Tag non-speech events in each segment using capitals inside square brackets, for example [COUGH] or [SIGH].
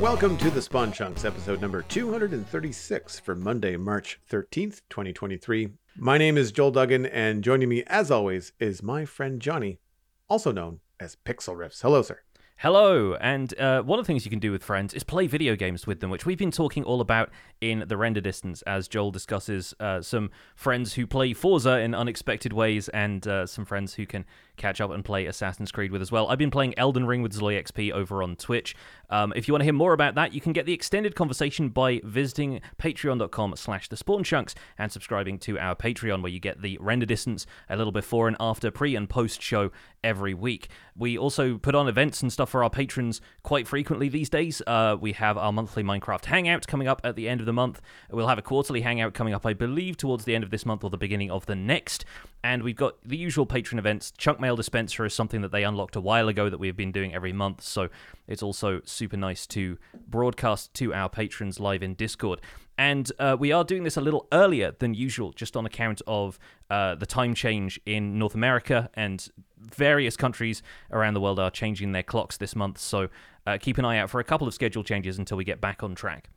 Welcome to the Spawn Chunks, episode number 236 for Monday, March 13th, 2023. My name is Joel Duggan, and joining me, as always, is my friend Jonny, also known as Pixlriffs. Hello, sir. Hello, and uh, one of the things you can do with friends is play video games with them, which we've been talking all about in the render distance as Joel discusses uh, some friends who play Forza in unexpected ways and uh, some friends who can catch up and play Assassin's Creed with as well. I've been playing Elden Ring with Zloy XP over on Twitch. Um, if you want to hear more about that, you can get the extended conversation by visiting patreon.com slash the spawn chunks and subscribing to our Patreon where you get the render distance a little before and after pre and post show every week. We also put on events and stuff for our patrons quite frequently these days. Uh, we have our monthly Minecraft Hangout coming up at the end of the month. We'll have a quarterly Hangout coming up, I believe, towards the end of this month or the beginning of the next. And we've got the usual patron events. Chunk Mail Dispenser is something that they unlocked a while ago that we've been doing every month. So it's also super nice to broadcast to our patrons live in Discord. And uh, we are doing this a little earlier than usual, just on account of uh, the time change in North America and various countries around the world are changing their clocks this month. So uh, keep an eye out for a couple of schedule changes until we get back on track.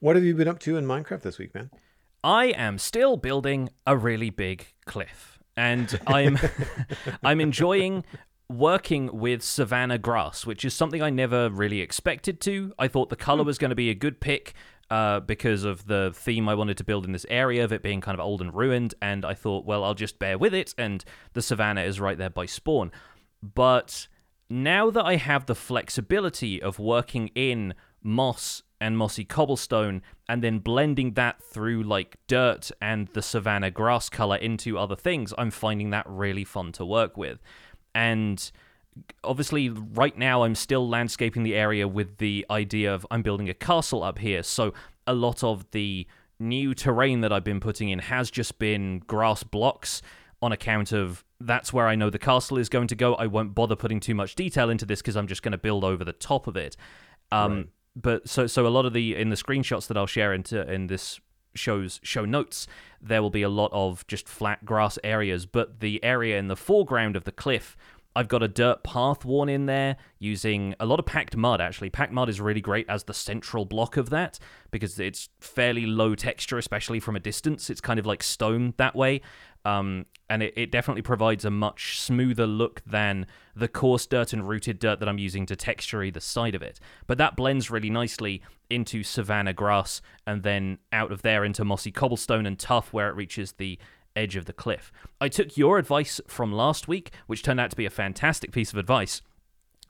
What have you been up to in Minecraft this week, man? I am still building a really big cliff, and I'm [LAUGHS] I'm enjoying working with savanna grass, which is something I never really expected to. I thought the color was going to be a good pick uh, because of the theme I wanted to build in this area of it being kind of old and ruined, and I thought, well, I'll just bear with it, and the savanna is right there by spawn. But now that I have the flexibility of working in moss and mossy cobblestone and then blending that through like dirt and the savanna grass color into other things, I'm finding that really fun to work with. And obviously right now I'm still landscaping the area with the idea of I'm building a castle up here. So a lot of the new terrain that I've been putting in has just been grass blocks on account of that's where I know the castle is going to go. I won't bother putting too much detail into this because I'm just going to build over the top of it. Um, right but so so a lot of the in the screenshots that I'll share into in this show's show notes, there will be a lot of just flat grass areas, but the area in the foreground of the cliff. I've got a dirt path worn in there using a lot of packed mud, actually. Packed mud is really great as the central block of that because it's fairly low texture, especially from a distance. It's kind of like stone that way. Um, and it, it definitely provides a much smoother look than the coarse dirt and rooted dirt that I'm using to texture either side of it. But that blends really nicely into savanna grass and then out of there into mossy cobblestone and tuff where it reaches the edge of the cliff. I took your advice from last week, which turned out to be a fantastic piece of advice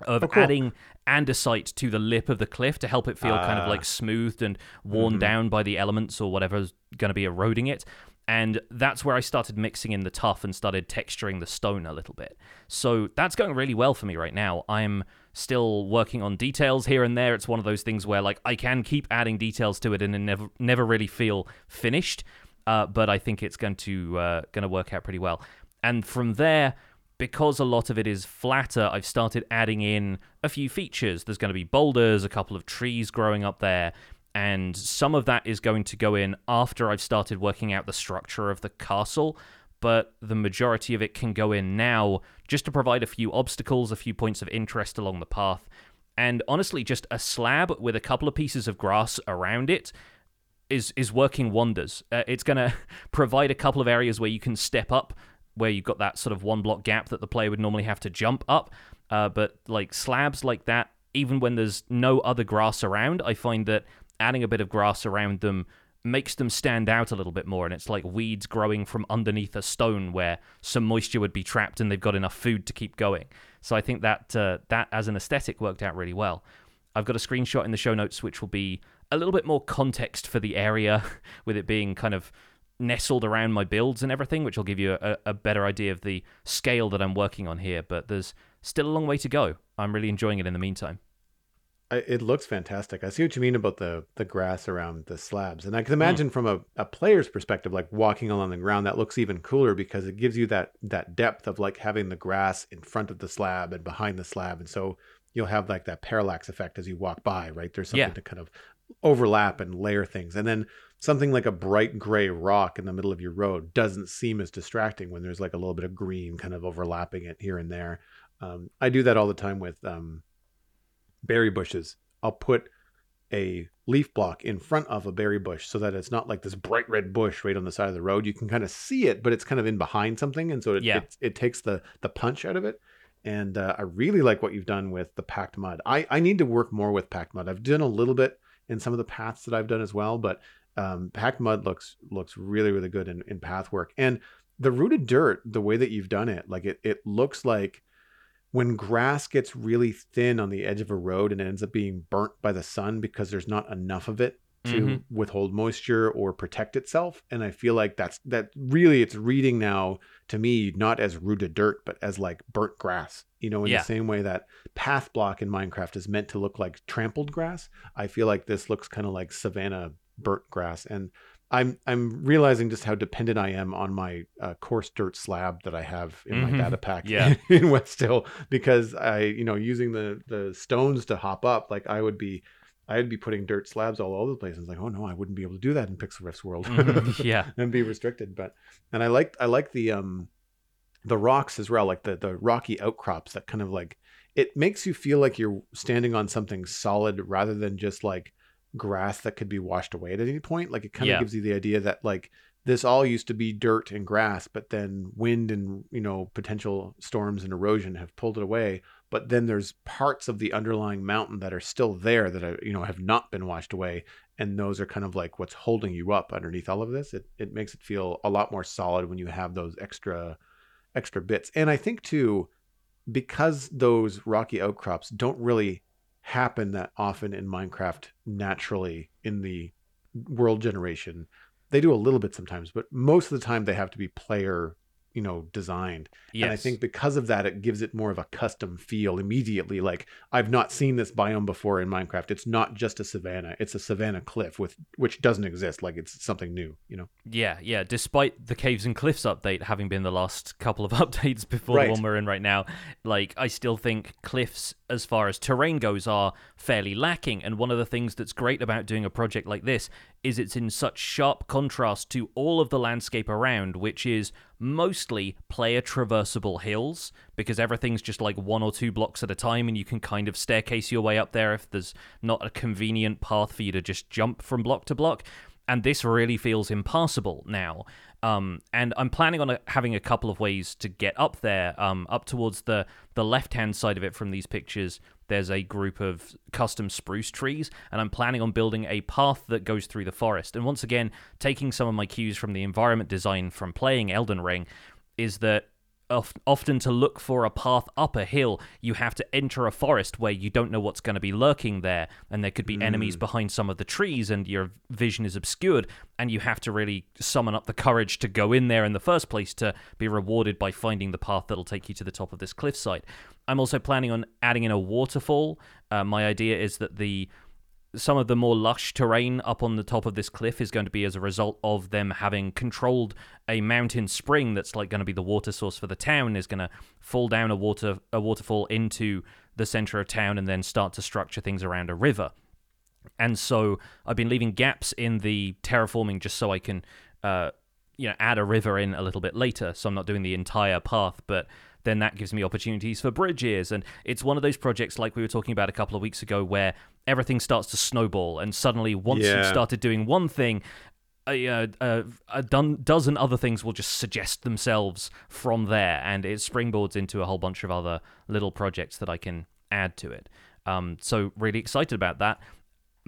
of oh, cool. adding andesite to the lip of the cliff to help it feel uh, kind of like ah. smoothed and worn mm-hmm. down by the elements or whatever's going to be eroding it and that's where I started mixing in the tuff and started texturing the stone a little bit. So that's going really well for me right now. I'm still working on details here and there. It's one of those things where like I can keep adding details to it and never never really feel finished. Uh, but I think it's going to uh, going to work out pretty well. And from there, because a lot of it is flatter, I've started adding in a few features. There's going to be boulders, a couple of trees growing up there and some of that is going to go in after I've started working out the structure of the castle, but the majority of it can go in now just to provide a few obstacles, a few points of interest along the path, and honestly, just a slab with a couple of pieces of grass around it is is working wonders. Uh, it's going [LAUGHS] to provide a couple of areas where you can step up, where you've got that sort of one block gap that the player would normally have to jump up. Uh, but like slabs like that, even when there's no other grass around, I find that adding a bit of grass around them makes them stand out a little bit more and it's like weeds growing from underneath a stone where some moisture would be trapped and they've got enough food to keep going so i think that uh, that as an aesthetic worked out really well i've got a screenshot in the show notes which will be a little bit more context for the area [LAUGHS] with it being kind of nestled around my builds and everything which will give you a, a better idea of the scale that i'm working on here but there's still a long way to go i'm really enjoying it in the meantime it looks fantastic. I see what you mean about the the grass around the slabs, and I can hmm. imagine mm. from a, a player's perspective, like walking along the ground, that looks even cooler because it gives you that that depth of like having the grass in front of the slab and behind the slab, and so you'll have like that parallax effect as you walk by. Right, there's something yeah. to kind of overlap and layer things, and then something like a bright gray rock in the middle of your road doesn't seem as distracting when there's like a little bit of green kind of overlapping it here and there. Um, I do that all the time with um, berry bushes. I'll put a leaf block in front of a berry bush so that it's not like this bright red bush right on the side of the road. You can kind of see it, but it's kind of in behind something, and so it Yeah. it, it takes the the punch out of it. And uh, I really like what you've done with the packed mud. I I need to work more with packed mud. I've done a little bit in some of the paths that I've done as well, but um, packed mud looks looks really really good in, in path work. And the rooted dirt, the way that you've done it, like it it looks like when grass gets really thin on the edge of a road and ends up being burnt by the sun because there's not enough of it to Mhm. withhold moisture or protect itself and i feel like that's that really it's reading now to me not as rooted dirt but as like burnt grass you know in Yeah. the same way that path block in minecraft is meant to look like trampled grass i feel like this looks kind of like savanna burnt grass and i'm i'm realizing just how dependent i am on my uh, coarse dirt slab that i have in Mhm. my data pack Yeah. [LAUGHS] in west hill because i you know using the the stones to hop up like i would be I'd be putting dirt slabs all over the place. I was like, oh no, I wouldn't be able to do that in Pixlriffs' world. [LAUGHS] Mhm. [LAUGHS] yeah. and be restricted. But and I like I like the um the rocks as well, like the the rocky outcrops that kind of like it makes you feel like you're standing on something solid rather than just like grass that could be washed away at any point. Like it kind of gives you the idea that like this all used to be dirt and grass, but then wind and you know potential storms and erosion have pulled it away. But then there's parts of the underlying mountain that are still there that are, you know have not been washed away, and those are kind of like what's holding you up underneath all of this. It it makes it feel a lot more solid when you have those extra extra bits. And I think too, because those rocky outcrops don't really happen that often in Minecraft naturally in the world generation. They do a little bit sometimes, but most of the time they have to be player, you know, designed. Yes. And I think because of that, it gives it more of a custom feel immediately. Like I've not seen this biome before in Minecraft. It's not just a savanna; it's a savanna cliff with which doesn't exist. Like it's something new. You know. Yeah, yeah. Despite the Caves and Cliffs update having been the last couple of [LAUGHS] updates before Right. the one we're in right now, like I still think cliffs, as far as terrain goes, are fairly lacking. And one of the things that's great about doing a project like this is it's in such sharp contrast to all of the landscape around, which is mostly player traversable hills because everything's just like one or two blocks at a time and you can kind of staircase your way up there if there's not a convenient path for you to just jump from block to block and this really feels impassable now. Um, and I'm planning on a, having a couple of ways to get up there. Um, up towards the the left hand side of it from these pictures, there's a group of custom spruce trees, and I'm planning on building a path that goes through the forest. And once again, taking some of my cues from the environment design from playing Elden Ring, is that often to look for a path up a hill, you have to enter a forest where you don't know what's going to be lurking there, and there could be enemies behind some of the trees, and your vision is obscured, and you have to really summon up the courage to go in there in the first place to be rewarded by finding the path that'll take you to the top of this cliffside. I'm also planning on adding in a waterfall. Uh, my idea is that the some of the more lush terrain up on the top of this cliff is going to be as a result of them having controlled a mountain spring that's like going to be the water source for the town is going to fall down a water a waterfall into the center of town and then start to structure things around a river and so I've been leaving gaps in the terraforming just so I can, uh, you know, add a river in a little bit later. So I'm not doing the entire path, but then that gives me opportunities for bridges. And it's one of those projects like we were talking about a couple of weeks ago where everything starts to snowball, and suddenly once you've started doing one thing. A, uh, a done, dozen other things will just suggest themselves from there, and it springboards into a whole bunch of other little projects that I can add to it. Um, so really excited about that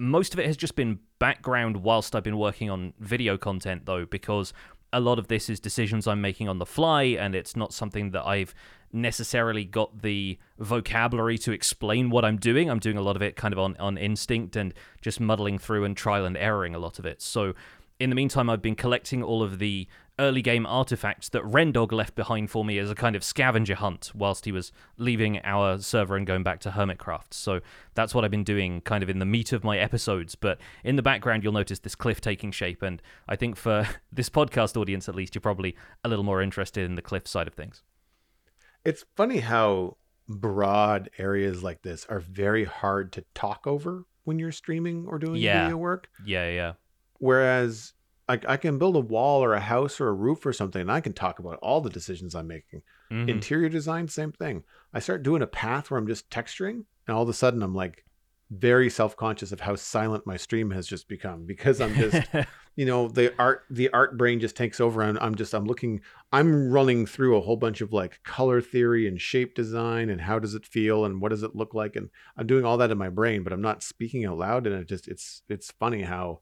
most of it has just been background whilst I've been working on video content, though, because a lot of this is decisions I'm making on the fly, and it's not something that I've necessarily got the vocabulary to explain what I'm doing. I'm doing a lot of it kind of on, on instinct and just muddling through and trial and erroring a lot of it. So, in the meantime, I've been collecting all of the early game artifacts that Rendog left behind for me as a kind of scavenger hunt whilst he was leaving our server and going back to Hermitcraft. So that's what I've been doing kind of in the meat of my episodes. But in the background, you'll notice this cliff taking shape. And I think for [LAUGHS] this podcast audience, at least, you're probably a little more interested in the cliff side of things. It's funny how broad areas like this are very hard to talk over when you're streaming or doing Yeah. video work. Yeah, yeah. Whereas I, I can build a wall or a house or a roof or something, and I can talk about all the decisions I'm making. Mhm. Interior design, same thing. I start doing a path where I'm just texturing, and all of a sudden I'm like very self-conscious of how silent my stream has just become because I'm just [LAUGHS] you know the art the art brain just takes over and I'm just I'm looking I'm running through a whole bunch of like color theory and shape design and how does it feel and what does it look like? And I'm doing all that in my brain but I'm not speaking out loud and it just it's it's funny how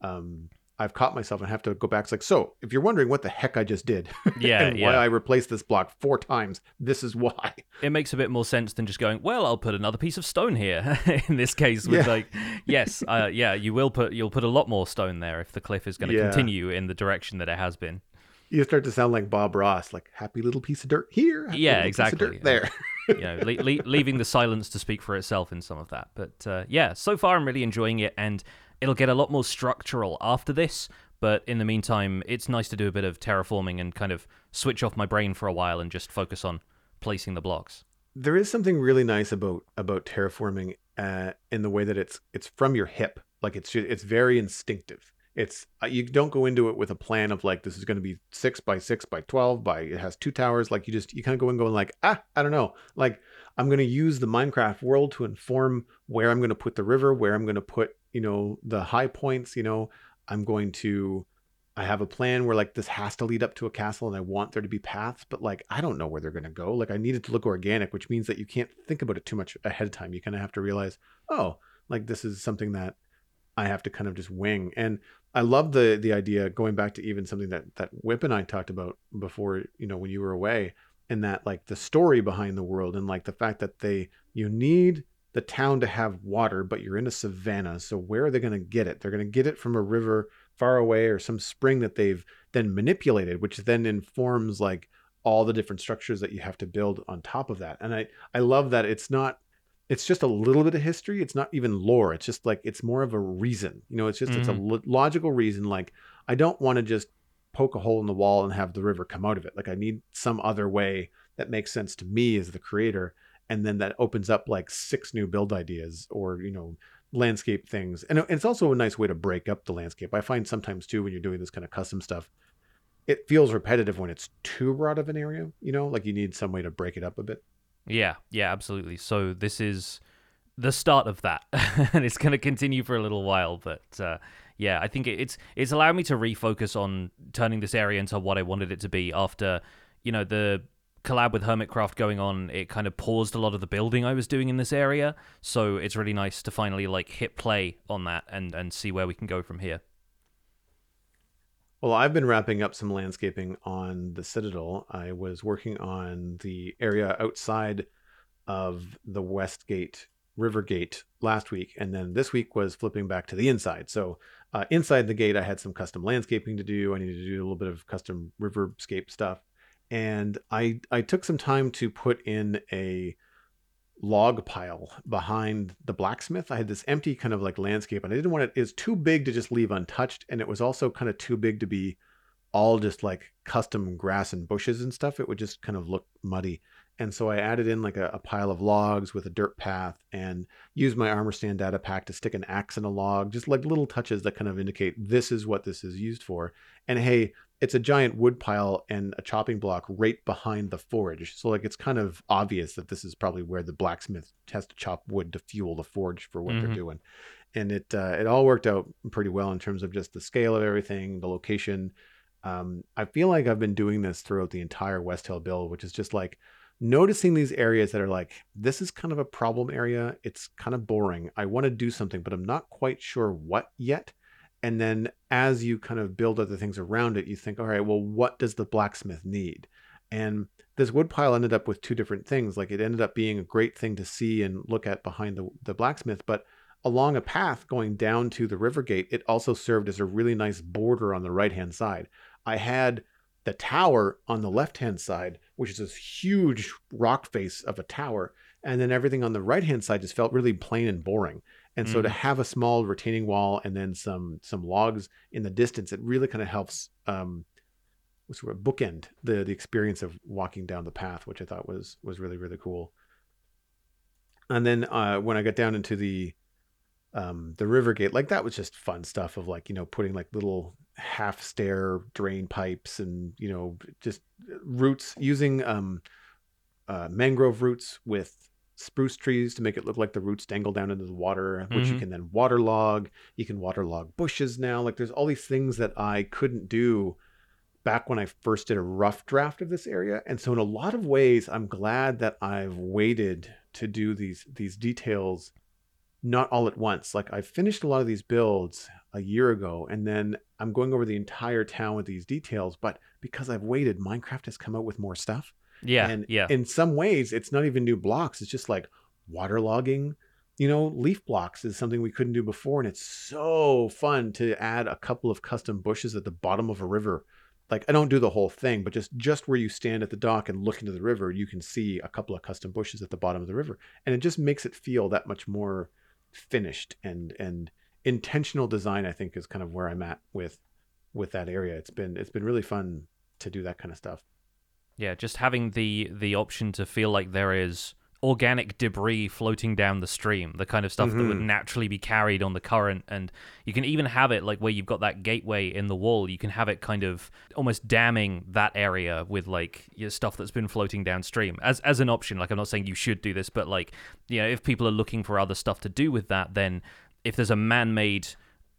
um I've caught myself and have to go back. It's like, so if you're wondering what the heck I just did, [LAUGHS] Yeah, and yeah. why I replaced this block four times, this is why. [LAUGHS] it makes a bit more sense than just going, well, I'll put another piece of stone here. [LAUGHS] In this case, with Yeah. like, yes, uh, yeah, you will put you'll put a lot more stone there if the cliff is going to Yeah. continue in the direction that it has been. You start to sound like Bob Ross, like happy little piece of dirt here, happy Yeah, little piece of exactly. there. you know, le- le- leaving the silence to speak for itself in some of that. But uh, yeah, so far I'm really enjoying it, and it'll get a lot more structural after this. But in the meantime, it's nice to do a bit of terraforming and kind of switch off my brain for a while and just focus on placing the blocks. there is something really nice about about terraforming uh, in the way that it's it's from your hip. Like it's it's very instinctive. It's uh, you don't go into it with a plan of like this is going to be six by six by twelve by it has two towers. Like you just you kind of go in going like ah I don't know. Like I'm going to use the Minecraft world to inform where I'm going to put the river, where I'm going to put you know the high points. You know I'm going to I have a plan where like this has to lead up to a castle and I want there to be paths, but like I don't know where they're going to go. Like I need it to look organic, which means that you can't think about it too much ahead of time. You kind of have to realize, oh, like this is something that I have to kind of just wing. And I love the the idea going back to even something that that Whip and I talked about before, you know, when you were away, and that like the story behind the world and like the fact that they you need the town to have water, but you're in a savannah. So where are they going to get it? They're going to get it from a river far away or some spring that they've then manipulated, which then informs like all the different structures that you have to build on top of that. And I I love that it's not it's just a little bit of history. It's not even lore. It's just like it's more of a reason. You know, it's just it's a mm. lo- logical reason. Like I don't want to just poke a hole in the wall and have the river come out of it. Like I need some other way that makes sense to me as the creator and then that opens up like six new build ideas or you know landscape things and it's also a nice way to break up the landscape i find sometimes too when you're doing this kind of custom stuff it feels repetitive when it's too broad of an area you know like you need some way to break it up a bit Yeah, yeah, absolutely. So this is the start of that, [LAUGHS] and it's going to continue for a little while. But uh, yeah, I think it's it's allowed me to refocus on turning this area into what I wanted it to be. After you know the collab with Hermitcraft going on, it kind of paused a lot of the building I was doing in this area. So it's really nice to finally like hit play on that and and see where we can go from here. Well, I've been wrapping up some landscaping on the Citadel. I was working on the area outside of the West Gate, River Gate last week, and then this week was flipping back to the inside. So, uh, inside the gate, I had some custom landscaping to do. I needed to do a little bit of custom riverscape stuff, and I I took some time to put in a log pile behind the blacksmith. I had this empty kind of like landscape and I didn't want it it's too big to just leave untouched and it was also kind of too big to be all just like custom grass and bushes and stuff. It would just kind of look muddy. And so I added in like a, a pile of logs with a dirt path and used my armor stand data pack to stick an axe in a log, just like little touches that kind of indicate this is what this is used for. And hey, it's a giant wood pile and a chopping block right behind the forge. So like it's kind of obvious that this is probably where the blacksmith has to chop wood to fuel the forge for what Mhm. they're doing. And it uh, it all worked out pretty well in terms of just the scale of everything, the location. Um, I feel like I've been doing this throughout the entire West Hill build, which is just like noticing these areas that are like this is kind of a problem area. It's kind of boring. I want to do something, but I'm not quite sure what yet and then as you kind of build other things around it you think all right well what does the blacksmith need? And this woodpile ended up with two different things. Like it ended up being a great thing to see and look at behind the, the blacksmith but along a path going down to the river gate it also served as a really nice border on the right hand side. I had the tower on the left hand side which is this huge rock face of a tower and then everything on the right hand side just felt really plain and boring and so to Mm. have a small retaining wall and then some some logs in the distance, it really kind of helps um, what's the word bookend the the experience of walking down the path, which I thought was was really really cool. And then uh, when I got down into the um, the river gate, like that was just fun stuff of like you know putting like little half stair drain pipes and you know just roots using um, uh, mangrove roots with spruce trees to make it look like the roots dangle down into the water, which you mm-hmm. can then waterlog. You can waterlog bushes now. Like there's all these things that I couldn't do back when I first did a rough draft of this area. And so in a lot of ways, I'm glad that I've waited to do these these details not all at once. Like I finished a lot of these builds a year ago and then I'm going over the entire town with these details, but because I've waited, Minecraft has come out with more stuff. Yeah, and yeah. in some ways it's not even new blocks, it's just like waterlogging. You know, leaf blocks is something we couldn't do before and it's so fun to add a couple of custom bushes at the bottom of a river like I don't do the whole thing, but just just where you stand at the dock and look into the river, you can see a couple of custom bushes at the bottom of the river, and it just makes it feel that much more finished and and intentional design. I think is kind of where I'm at with with that area. It's been it's been really fun to do that kind of stuff. Yeah, just having the the option to feel like there is organic debris floating down the stream, the kind of stuff that would Mhm. naturally be carried on the current. And you can even have it like where you've got that gateway in the wall, you can have it kind of almost damming that area with like your stuff that's been floating downstream as as an option. Like I'm not saying you should do this, but like you know, if people are looking for other stuff to do with that, then if there's a man-made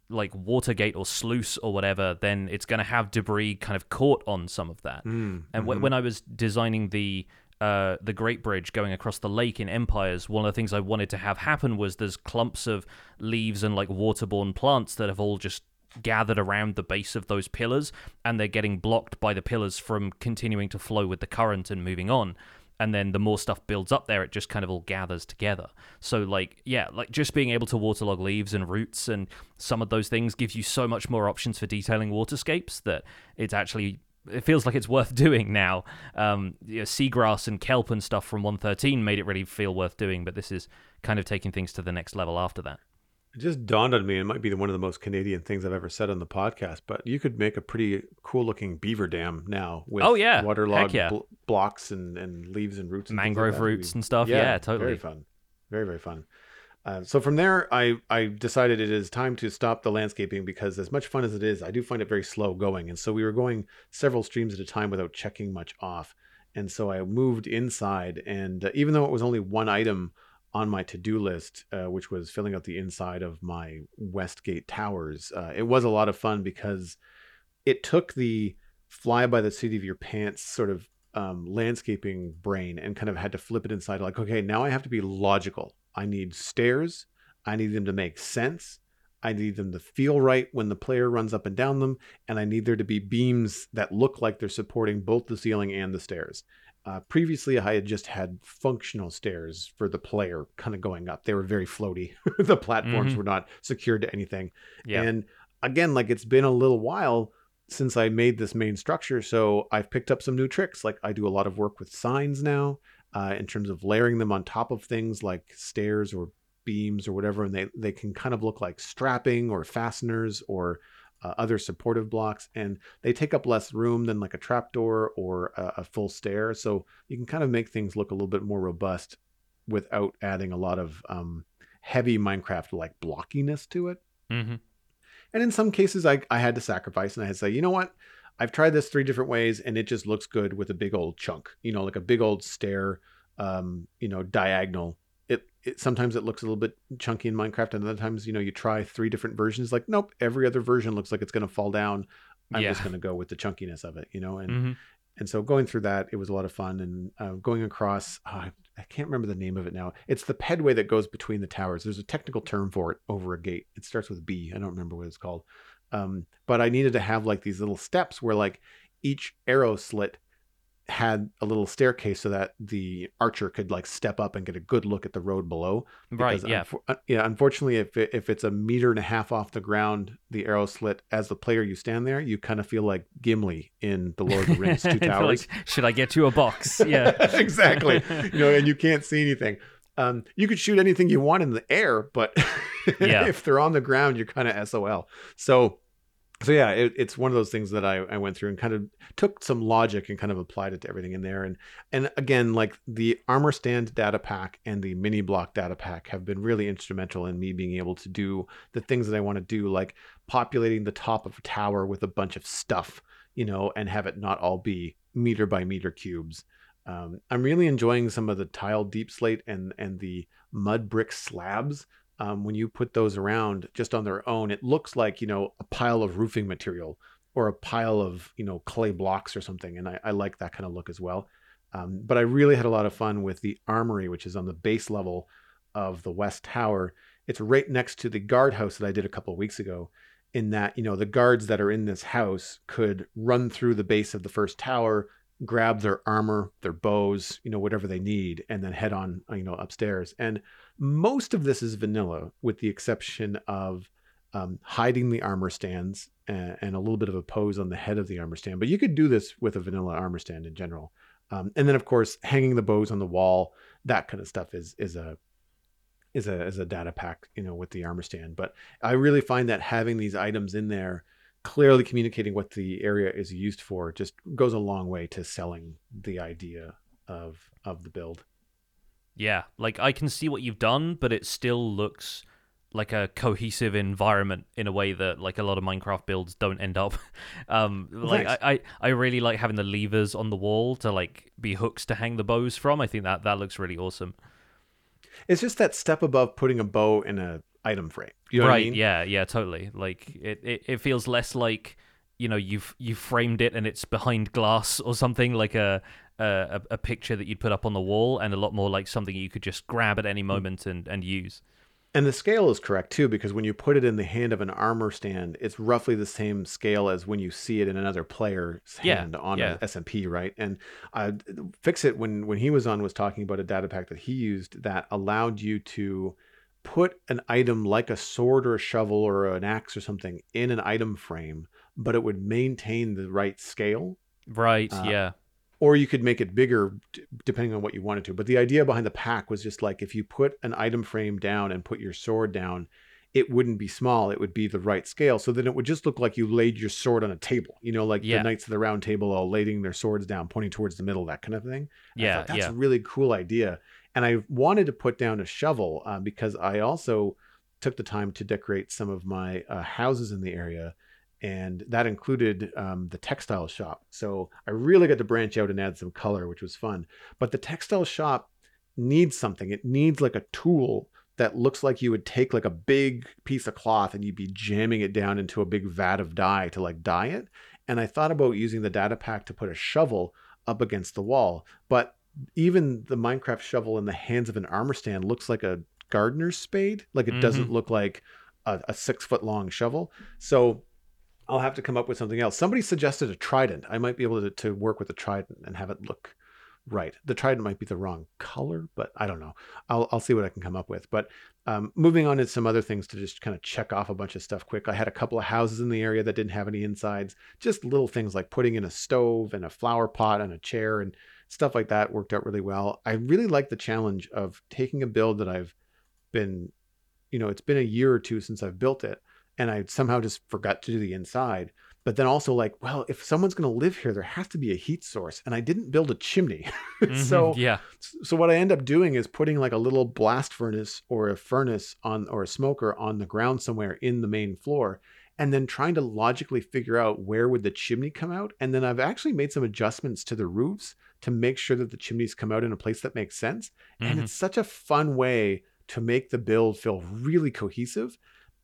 like water gate or sluice or whatever, then it's going to have debris kind of caught on some of that. Mm, And mhm. when I was designing the uh, the Great Bridge going across the lake in Empires, one of the things I wanted to have happen was there's clumps of leaves and like waterborne plants that have all just gathered around the base of those pillars, and they're getting blocked by the pillars from continuing to flow with the current and moving on. And then the more stuff builds up there, it just kind of all gathers together. So, like, yeah, like just being able to waterlog leaves and roots and some of those things gives you so much more options for detailing waterscapes that it's actually it feels like it's worth [LAUGHS] doing now. Um, you know, seagrass and kelp and stuff from 113 made it really feel worth doing, but this is kind of taking things to the next level after that. It just dawned on me. It might be one of the most Canadian things I've ever said on the podcast, but you could make a pretty cool looking beaver dam now with Oh, yeah. waterlogged yeah. bl- blocks and, and leaves and roots, and things like Mangrove roots and stuff. Yeah, totally. Very fun. Very very fun. Uh, so from there, I I decided it is time to stop the landscaping because as much fun as it is, I do find it very slow going, and so we were going several streams at a time without checking much off, and so I moved inside, and uh, even though it was only one item on my to-do list, uh, which was filling out the inside of my Westgate towers, uh, it was a lot of fun because it took the fly by the seat of your pants sort of um, landscaping brain and kind of had to flip it inside like okay now i have to be logical. I need stairs. I need them to make sense. I need them to feel right when the player runs up and down them and i need there to be beams that look like they're supporting both the ceiling and the stairs uh, previously i had just had functional stairs for the player kind of going up they were very floaty [LAUGHS] the platforms Mhm. were not secured to anything Yeah. and again, like it's been a little while since I made this main structure, so I've picked up some new tricks. Like I do a lot of work with signs now, uh, in terms of layering them on top of things like stairs or beams or whatever, and they they can kind of look like strapping or fasteners or uh, other supportive blocks, and they take up less room than like a trapdoor or a, a full stair. So you can kind of make things look a little bit more robust without adding a lot of um, heavy Minecraft like blockiness to it. hmm And in some cases, I, I had to sacrifice and I had to say, you know what? I've tried this three different ways and it just looks good with a big old chunk, you know, like a big old stair, um, you know, diagonal. It, sometimes it looks a little bit chunky in Minecraft, and other times, you know, you try three different versions. Like, nope, every other version looks like it's going to fall down. I'm Yeah. just going to go with the chunkiness of it, you know. And hmm and so going through that, it was a lot of fun. And uh, going across, uh, I can't remember the name of it now. It's the pedway that goes between the towers. There's a technical term for it over a gate. It starts with B. I don't remember what it's called. Um, but I needed to have like these little steps where like each arrow slit had a little staircase so that the archer could like step up and get a good look at the road below. Right. Because Yeah. unfor- uh, yeah. Unfortunately, if it, if it's a meter and a half off the ground, the arrow slit as the player you stand there, you kind of feel like Gimli in the Lord of the Rings [LAUGHS] Two feel like, Should I get you a box? [LAUGHS] Yeah. exactly. [LAUGHS] You know, and you can't see anything. Um, you could shoot anything you want in the air, but Yeah. if they're on the ground, you're kind of SOL. So, so yeah, it, it's one of those things that I, I went through and kind of took some logic and kind of applied it to everything in there. And and again, like the armor stand data pack and the mini block data pack have been really instrumental in me being able to do the things that I want to do, like populating the top of a tower with a bunch of stuff, you know, and have it not all be meter by meter cubes. Um, I'm really enjoying some of the tile deepslate and and the mud brick slabs. Um, when you put those around just on their own, it looks like you know a pile of roofing material or a pile of you know clay blocks or something, and I, I like that kind of look as well. Um, but I really had a lot of fun with the armory, which is on the base level of the west tower. It's right next to the guardhouse that I did a couple of weeks ago. In that, you know, the guards that are in this house could run through the base of the first tower, grab their armor, their bows, you know, whatever they need, and then head on, you know, upstairs. And most of this is vanilla, with the exception of um, hiding the armor stands and, and, a little bit of a pose on the head of the armor stand. But you could do this with a vanilla armor stand in general. Um, and then, of course, hanging the bows on the wall, that kind of stuff is is a is a is a data pack, you know, with the armor stand. But I really find that having these items in there clearly communicating what the area is used for just goes a long way to selling the idea of of the build. Yeah, like I can see what you've done, but it still looks like a cohesive environment in a way that like a lot of Minecraft builds don't end up. [LAUGHS] um, like I, I, I really like having the levers on the wall to like be hooks to hang the bows from. I think that that looks really awesome. It's just that step above putting a bow in a item frame. You know right? I mean? Yeah, yeah, totally. Like it, it, it feels less like you know you've you framed it and it's behind glass or something like a, a a picture that you'd put up on the wall, and a lot more like something you could just grab at any hmm. moment and and use. And the scale is correct too, because when you put it in the hand of an armor stand, it's roughly the same scale as when you see it in another player's hand yeah, on yeah. an SMP, right? And uh, Fix It when when he was on was talking about a data pack that he used that allowed you to put an item like a sword or a shovel or an axe or something in an item frame, but it would maintain the right scale. Right. Uh, yeah. Or you could make it bigger depending on what you wanted to. But the idea behind the pack was just like if you put an item frame down and put your sword down, it wouldn't be small. It would be the right scale. So then it would just look like you laid your sword on a table, you know, like yeah. the Knights of the Round Table all laying their swords down, pointing towards the middle, that kind of thing. Yeah. Thought, that's yeah. a really cool idea and I wanted to put down a shovel uh, because I also took the time to decorate some of my uh, houses in the area, and that included um, the textile shop. So I really got to branch out and add some color, which was fun. But the textile shop needs something. It needs like a tool that looks like you would take like a big piece of cloth and you'd be jamming it down into a big vat of dye to like dye it. And I thought about using the data pack to put a shovel up against the wall, but even the Minecraft shovel in the hands of an armor stand looks like a gardener's spade. Like it mm-hmm. doesn't look like a, a, six foot long shovel. So I'll have to come up with something else. Somebody suggested a trident. I might be able to, to work with a trident and have it look right. The trident might be the wrong color, but I don't know. I'll, I'll see what I can come up with. But um, moving on to some other things to just kind of check off a bunch of stuff quick. I had a couple of houses in the area that didn't have any insides. Just little things like putting in a stove and a flower pot and a chair and stuff like that worked out really well. I really like the challenge of taking a build that I've been, you know, it's been a year or two since I've built it, and I somehow just forgot to do the inside. But then also like, well, if someone's going to live here, there has to be a heat source, and I didn't build a chimney, [LAUGHS] mm-hmm, so yeah. So what I end up doing is putting like a little blast furnace or a furnace on or a smoker on the ground somewhere in the main floor, and then trying to logically figure out where would the chimney come out and then i've actually made some adjustments to the roofs to make sure that the chimneys come out in a place that makes sense. Mm-hmm. And it's such a fun way to make the build feel really cohesive.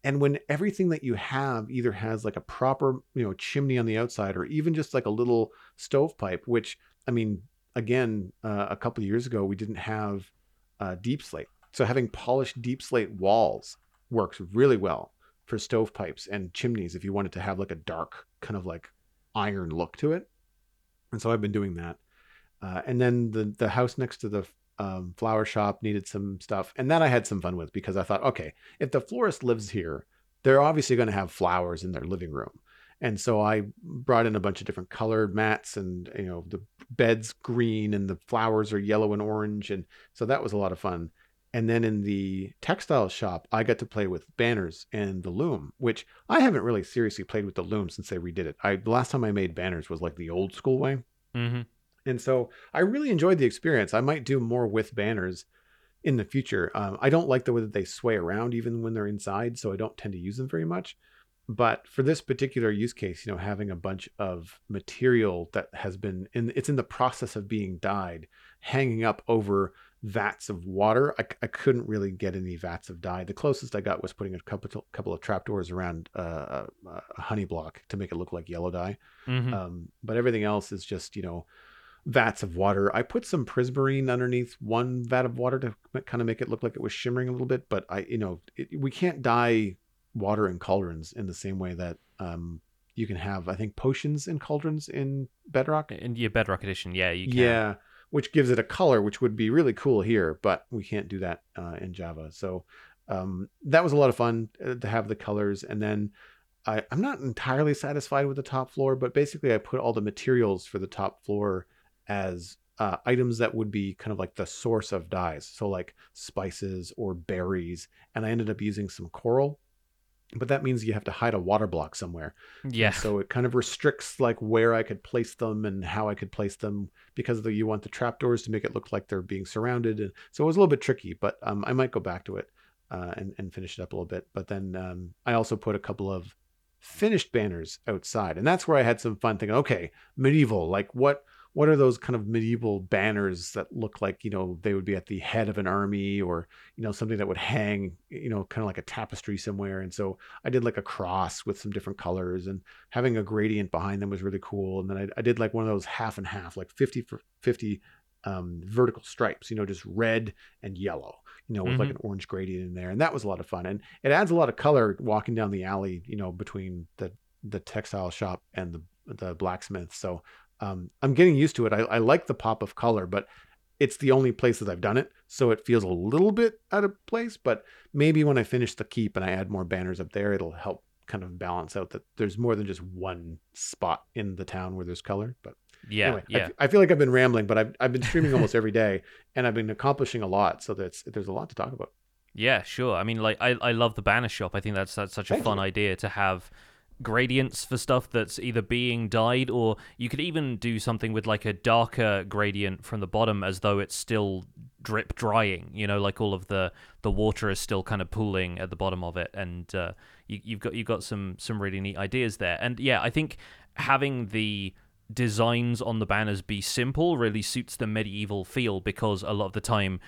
And when everything that you have either has like a proper, you know, chimney on the outside or even just like a little stovepipe, which I mean, again, uh, a couple years ago, we didn't have uh, deepslate. So having polished deepslate walls works really well for stovepipes and chimneys if you wanted to have like a dark kind of like iron look to it. And so I've been doing that. Uh, and then the the house next to the um, flower shop needed some stuff, and that I had some fun with because I thought, okay, if the florist lives here, they're obviously going to have flowers in their living room, and so I brought in a bunch of different colored mats, and you know the bed's green and the flowers are yellow and orange, and so that was a lot of fun. And then in the textile shop, I got to play with banners and the loom, which I haven't really seriously played with the loom since they redid it. I the last time I made banners was like the old school way. Mm-hmm. And so I really enjoyed the experience. I might do more with banners in the future. Um, I don't like the way that they sway around even when they're inside, so I don't tend to use them very much. but for this particular use case, you know, having a bunch of material that has been in, it's in the process of being dyed, hanging up over vats of water. I, I couldn't really get any vats of dye. The closest I got was putting a couple couple of trapdoors around uh, a honey block to make it look like yellow dye. Mm-hmm. Um, but everything else is just you know vats of water. I put some prismarine underneath one vat of water to kind of make it look like it was shimmering a little bit. But I you know it, we can't dye water in cauldrons in the same way that um, you can have I think potions in cauldrons in Bedrock. In your Bedrock edition, yeah, you can. Yeah which gives it a color, which would be really cool here, but we can't do that uh, in Java. So um, that was a lot of fun uh, to have the colors. And then I, I'm not entirely satisfied with the top floor, but basically I put all the materials for the top floor as uh, items that would be kind of like the source of dyes. So like spices or berries. And I ended up using some coral but that means you have to hide a water block somewhere. Yeah. And so it kind of restricts like where I could place them and how I could place them because the, you want the trapdoors to make it look like they're being surrounded. And so it was a little bit tricky, but um, I might go back to it uh, and, and finish it up a little bit. But then um, I also put a couple of finished banners outside. And that's where I had some fun thinking, okay, medieval, like what what are those kind of medieval banners that look like you know they would be at the head of an army or you know something that would hang you know kind of like a tapestry somewhere? And so i did like a cross with some different colors and having a gradient behind them was really cool. And then i, I did like one of those half and half like 50 for 50 um, vertical stripes you know just red and yellow you know with mm-hmm. like an orange gradient in there and that was a lot of fun. And it adds a lot of color walking down the alley you know between the the textile shop and the the blacksmith. So um, I'm getting used to it. I, I like the pop of color, but it's the only places I've done it, so it feels a little bit out of place. But maybe when I finish the keep and I add more banners up there, it'll help kind of balance out that there's more than just one spot in the town where there's color. But yeah, anyway, yeah. I, I, feel like I've been rambling, but I've I've been streaming almost every day, and I've been accomplishing a lot. So that's there's a lot to talk about. Yeah, sure. I mean, like I, I love the banner shop. I think that's that's such a Thank fun you. idea to have gradients for stuff that's either being dyed or you could even do something with like a darker gradient from the bottom as though it's still drip drying you know like all of the the water is still kind of pooling at the bottom of it. And uh, you, you've got you've got some some really neat ideas there. And yeah i think having the designs on the banners be simple really suits the medieval feel because a lot of the time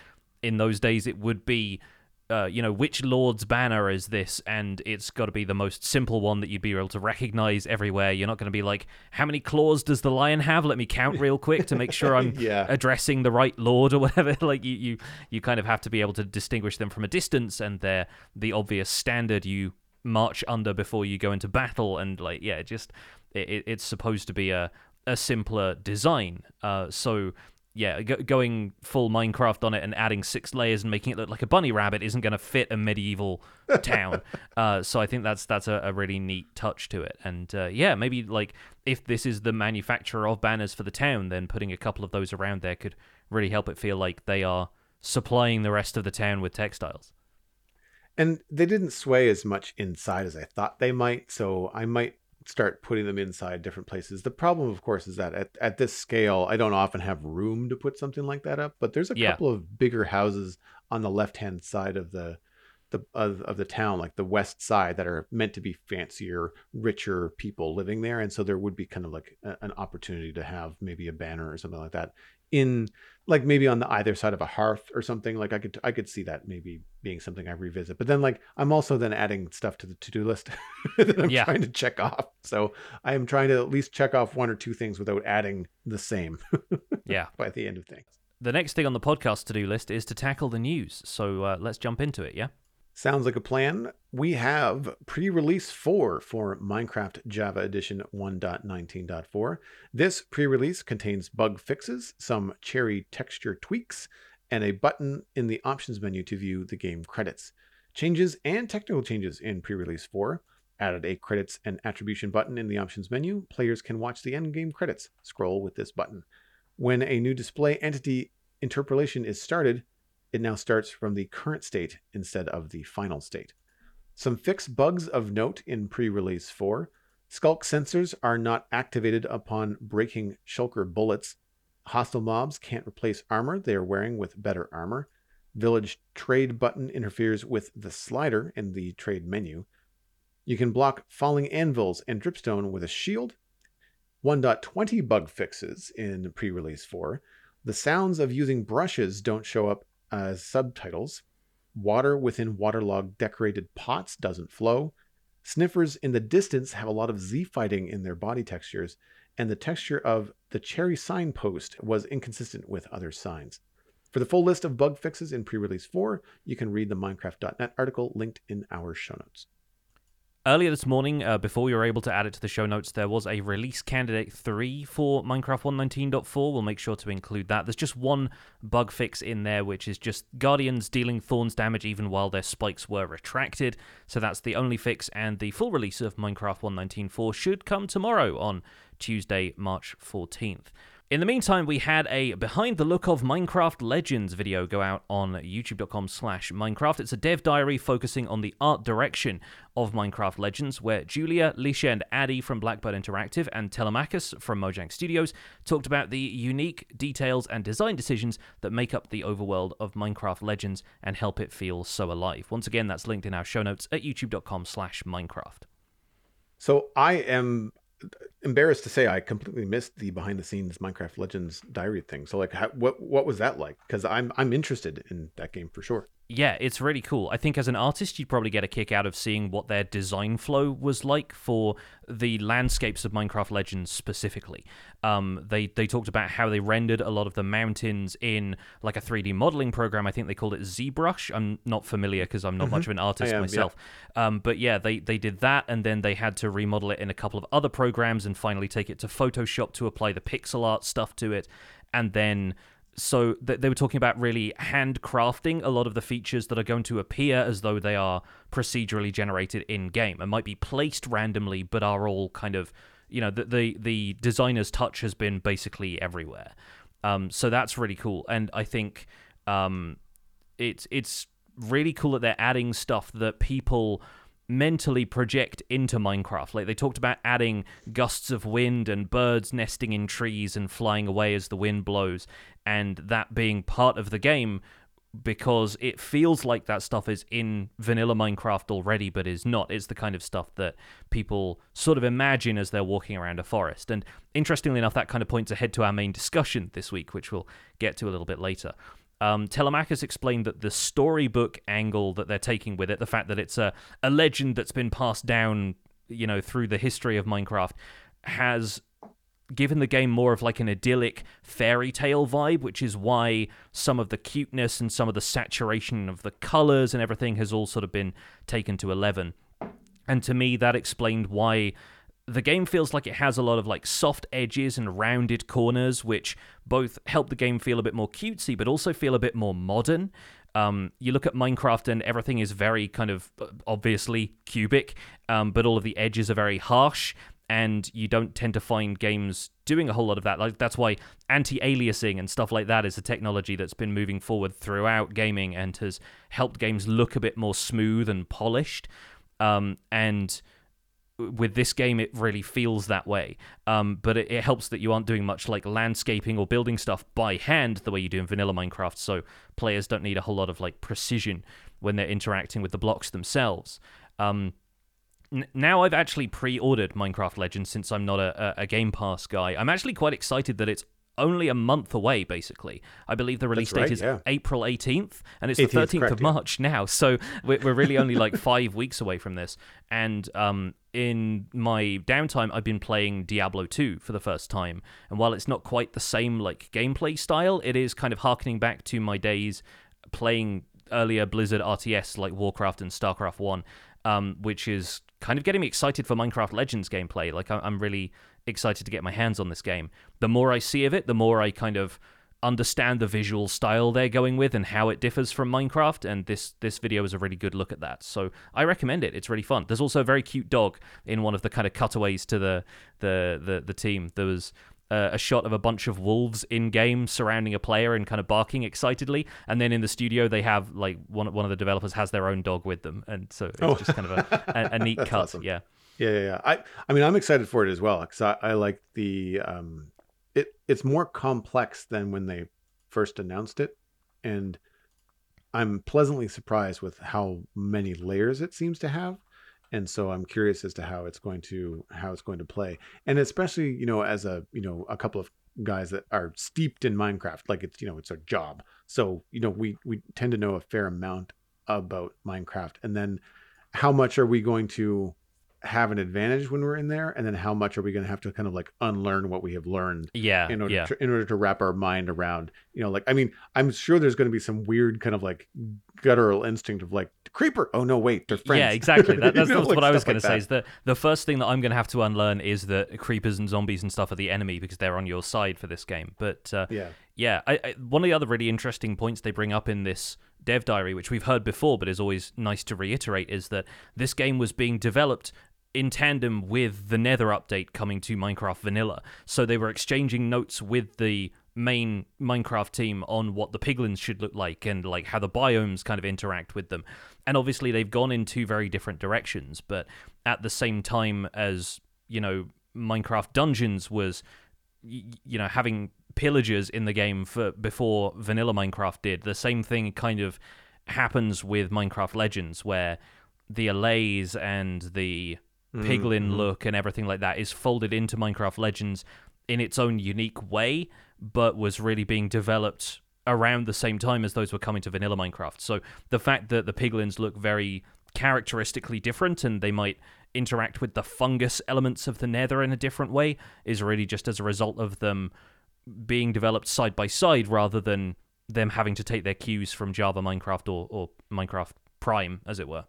in those days it would be uh, you know, which Lord's banner is this? And it's got to be the most simple one that you'd be able to recognize everywhere. You're not going to be like, how many claws does the lion have? Let me count real quick to make sure I'm [LAUGHS] yeah. addressing the right Lord [LAUGHS] or whatever. like you, you, you kind of have to be able to distinguish them from a distance, and they're the obvious standard you march under before you go into battle. And like, yeah, just it, it's supposed to be a a simpler design. Uh, so yeah, go- going full Minecraft on it and adding six layers and making it look like a bunny rabbit isn't going to fit a medieval [LAUGHS] town. uh, so I think that's that's a, a, really neat touch to it. And uh, yeah, maybe like if this is the manufacturer of banners for the town, then putting a couple of those around there could really help it feel like they are supplying the rest of the town with textiles. And they didn't sway as much inside as I thought they might, so I might start putting them inside different places. The problem, of course, is that at, at this scale, I don't often have room to put something like that up. But there's a yeah. couple of bigger houses on the left hand side of the the of, of the town, like the west side, that are meant to be fancier, richer people living there, and so there would be kind of like a, an opportunity to have maybe a banner or something like that in like maybe on the either side of a hearth or something like i could i could see that maybe being something i revisit but then like i'm also then adding stuff to the to-do list [LAUGHS] that i'm yeah. trying to check off so i am trying to at least check off one or two things without adding the same [LAUGHS] yeah. by the end of things. The next thing on the podcast to-do list is to tackle the news so uh, let's jump into it yeah Sounds like a plan. We have pre release 4 for Minecraft Java Edition 1.19.4. This pre release contains bug fixes, some cherry texture tweaks, and a button in the options menu to view the game credits. Changes and technical changes in pre release 4 added a credits and attribution button in the options menu. Players can watch the end game credits. Scroll with this button. When a new display entity interpolation is started, it now starts from the current state instead of the final state. Some fixed bugs of note in pre release 4 Sculk sensors are not activated upon breaking shulker bullets. Hostile mobs can't replace armor they are wearing with better armor. Village trade button interferes with the slider in the trade menu. You can block falling anvils and dripstone with a shield. 1.20 bug fixes in pre release 4. The sounds of using brushes don't show up as subtitles. Water within waterlogged decorated pots doesn't flow. Sniffers in the distance have a lot of Z fighting in their body textures, and the texture of the cherry signpost was inconsistent with other signs. For the full list of bug fixes in pre release 4, you can read the Minecraft.net article linked in our show notes. Earlier this morning, uh, before we were able to add it to the show notes, there was a release candidate 3 for Minecraft 119.4. We'll make sure to include that. There's just one bug fix in there, which is just Guardians dealing Thorns damage even while their spikes were retracted. So that's the only fix, and the full release of Minecraft 119.4 should come tomorrow on Tuesday, March 14th. In the meantime, we had a behind the look of Minecraft Legends video go out on youtube.com slash Minecraft. It's a dev diary focusing on the art direction of Minecraft Legends, where Julia, Lisha, and Addy from Blackbird Interactive and Telemachus from Mojang Studios talked about the unique details and design decisions that make up the overworld of Minecraft Legends and help it feel so alive. Once again, that's linked in our show notes at youtube.com slash Minecraft. So I am embarrassed to say I completely missed the behind the scenes Minecraft Legends diary thing. So like, how, what what was that like? Because I'm I'm interested in that game for sure yeah, it's really cool. I think as an artist, you'd probably get a kick out of seeing what their design flow was like for the landscapes of Minecraft Legends specifically. Um, they they talked about how they rendered a lot of the mountains in like a 3D modeling program. I think they called it ZBrush. I'm not familiar because I'm not mm-hmm. much of an artist am, myself. Yeah. Um, but yeah, they they did that, and then they had to remodel it in a couple of other programs, and finally take it to Photoshop to apply the pixel art stuff to it, and then so th- they were talking about really handcrafting a lot of the features that are going to appear as though they are procedurally generated in game and might be placed randomly but are all kind of you know the the, the designer's touch has been basically everywhere. Um, so that's really cool. And i think um, it's it's really cool that they're adding stuff that people mentally project into Minecraft. Like they talked about adding gusts of wind and birds nesting in trees and flying away as the wind blows, and that being part of the game because it feels like that stuff is in vanilla Minecraft already, but is not. It's the kind of stuff that people sort of imagine as they're walking around a forest. And interestingly enough, that kind of points ahead to our main discussion this week, which we'll get to a little bit later. Um, Telemachus explained that the storybook angle that they're taking with it, the fact that it's a, a legend that's been passed down, you know, through the history of Minecraft, has given the game more of like an idyllic fairy tale vibe, which is why some of the cuteness and some of the saturation of the colors and everything has all sort of been taken to 11. And to me, that explained why the game feels like it has a lot of like soft edges and rounded corners, which both help the game feel a bit more cutesy, but also feel a bit more modern. Um, you look at Minecraft and everything is very kind of uh, obviously cubic, um, but all of the edges are very harsh. And you don't tend to find games doing a whole lot of that. Like that's why anti-aliasing and stuff like that is a technology that's been moving forward throughout gaming and has helped games look a bit more smooth and polished. Um, and with this game it really feels that way. Um, but it, it, helps that you aren't doing much like landscaping or building stuff by hand the way you do in vanilla minecraft so players don't need a whole lot of like precision when they're interacting with the blocks themselves. Um, now i've actually pre-ordered minecraft legends since i'm not a, a game pass guy. I'm actually quite excited that it's only a month away, basically. I believe the release right, date is yeah. April 18th, and it's 18th, the 13th correct, of March yeah. now. So we're, we're really only like [LAUGHS] five weeks away from this. And um, in my downtime, I've been playing Diablo 2 for the first time. And while it's not quite the same like gameplay style, it is kind of harkening back to my days playing earlier Blizzard RTS like Warcraft and StarCraft 1, um, which is kind of getting me excited for Minecraft Legends gameplay. Like I'm really excited to get my hands on this game. The more I see of it, the more I kind of understand the visual style they're going with and how it differs from Minecraft and this this video is a really good look at that. So I recommend it. It's really fun. There's also a very cute dog in one of the kind of cutaways to the the the, the team. There was uh, a shot of a bunch of wolves in game surrounding a player and kind of barking excitedly. And then in the studio, they have like one one of the developers has their own dog with them, and so it's oh. just kind of a, a, a [LAUGHS] neat cut. Awesome. Yeah. Yeah, yeah, yeah. I, I mean, I'm excited for it as well because I, I like the, um, it. It's more complex than when they first announced it, and I'm pleasantly surprised with how many layers it seems to have. and so I'm curious as to how it's going to how it's going to play, and especially you know as a you know a couple of guys that are steeped in Minecraft, like it's you know it's our job, so you know we we tend to know a fair amount about Minecraft, and then how much are we going to have an advantage when we're in there and then how much are we going to have to kind of like unlearn what we have learned yeah in order yeah. to, in order to wrap our mind around you know like i mean i'm sure there's going to be some weird kind of like guttural instinct of like creeper oh no wait they're friends Yeah, exactly. [LAUGHS] That, that's, You know, that's like what I was going like to say. is that the first thing that I'm going to have to unlearn is that creepers and zombies and stuff are the enemy because they're on your side for this game. But uh, yeah yeah, I, I, one of the other really interesting points they bring up in this dev diary, which we've heard before, but is always nice to reiterate, is that this game was being developed in tandem with the Nether update coming to Minecraft Vanilla. So they were exchanging notes with the main Minecraft team on what the piglins should look like and like how the biomes kind of interact with them. And obviously they've gone in two very different directions, but at the same time as, you know, Minecraft Dungeons was you know having pillagers in the game for before vanilla minecraft did the same thing kind of happens with minecraft legends where the allays and the piglin mm-hmm. look and everything like that is folded into minecraft legends in its own unique way but was really being developed around the same time as those were coming to vanilla minecraft so the fact that the piglins look very characteristically different and they might interact with the fungus elements of the nether in a different way is really just as a result of them being developed side by side rather than them having to take their cues from Java Minecraft or, or Minecraft Prime, as it were.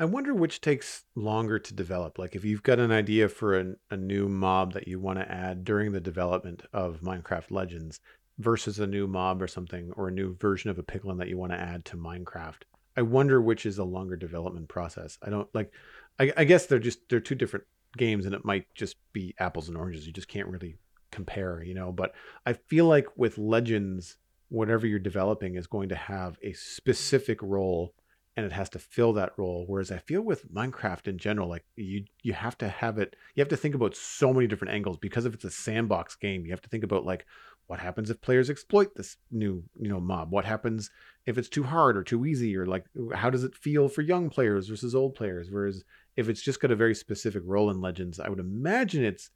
I wonder which takes longer to develop. Like if you've got an idea for an, a new mob that you want to add during the development of Minecraft Legends versus a new mob or something, or a new version of a piglin that you want to add to Minecraft. I wonder which is a longer development process. I don't like. I, I guess they're just they're two different games, and it might just be apples and oranges. You just can't really compare, you know. But I feel like with Legends, whatever you're developing is going to have a specific role and it has to fill that role whereas i feel with minecraft in general like you you have to have it you have to think about so many different angles because if it's a sandbox game you have to think about like what happens if players exploit this new you know mob? What happens if it's too hard or too easy or like how does it feel for young players versus old players? Whereas if it's just got a very specific role in legends i would imagine it's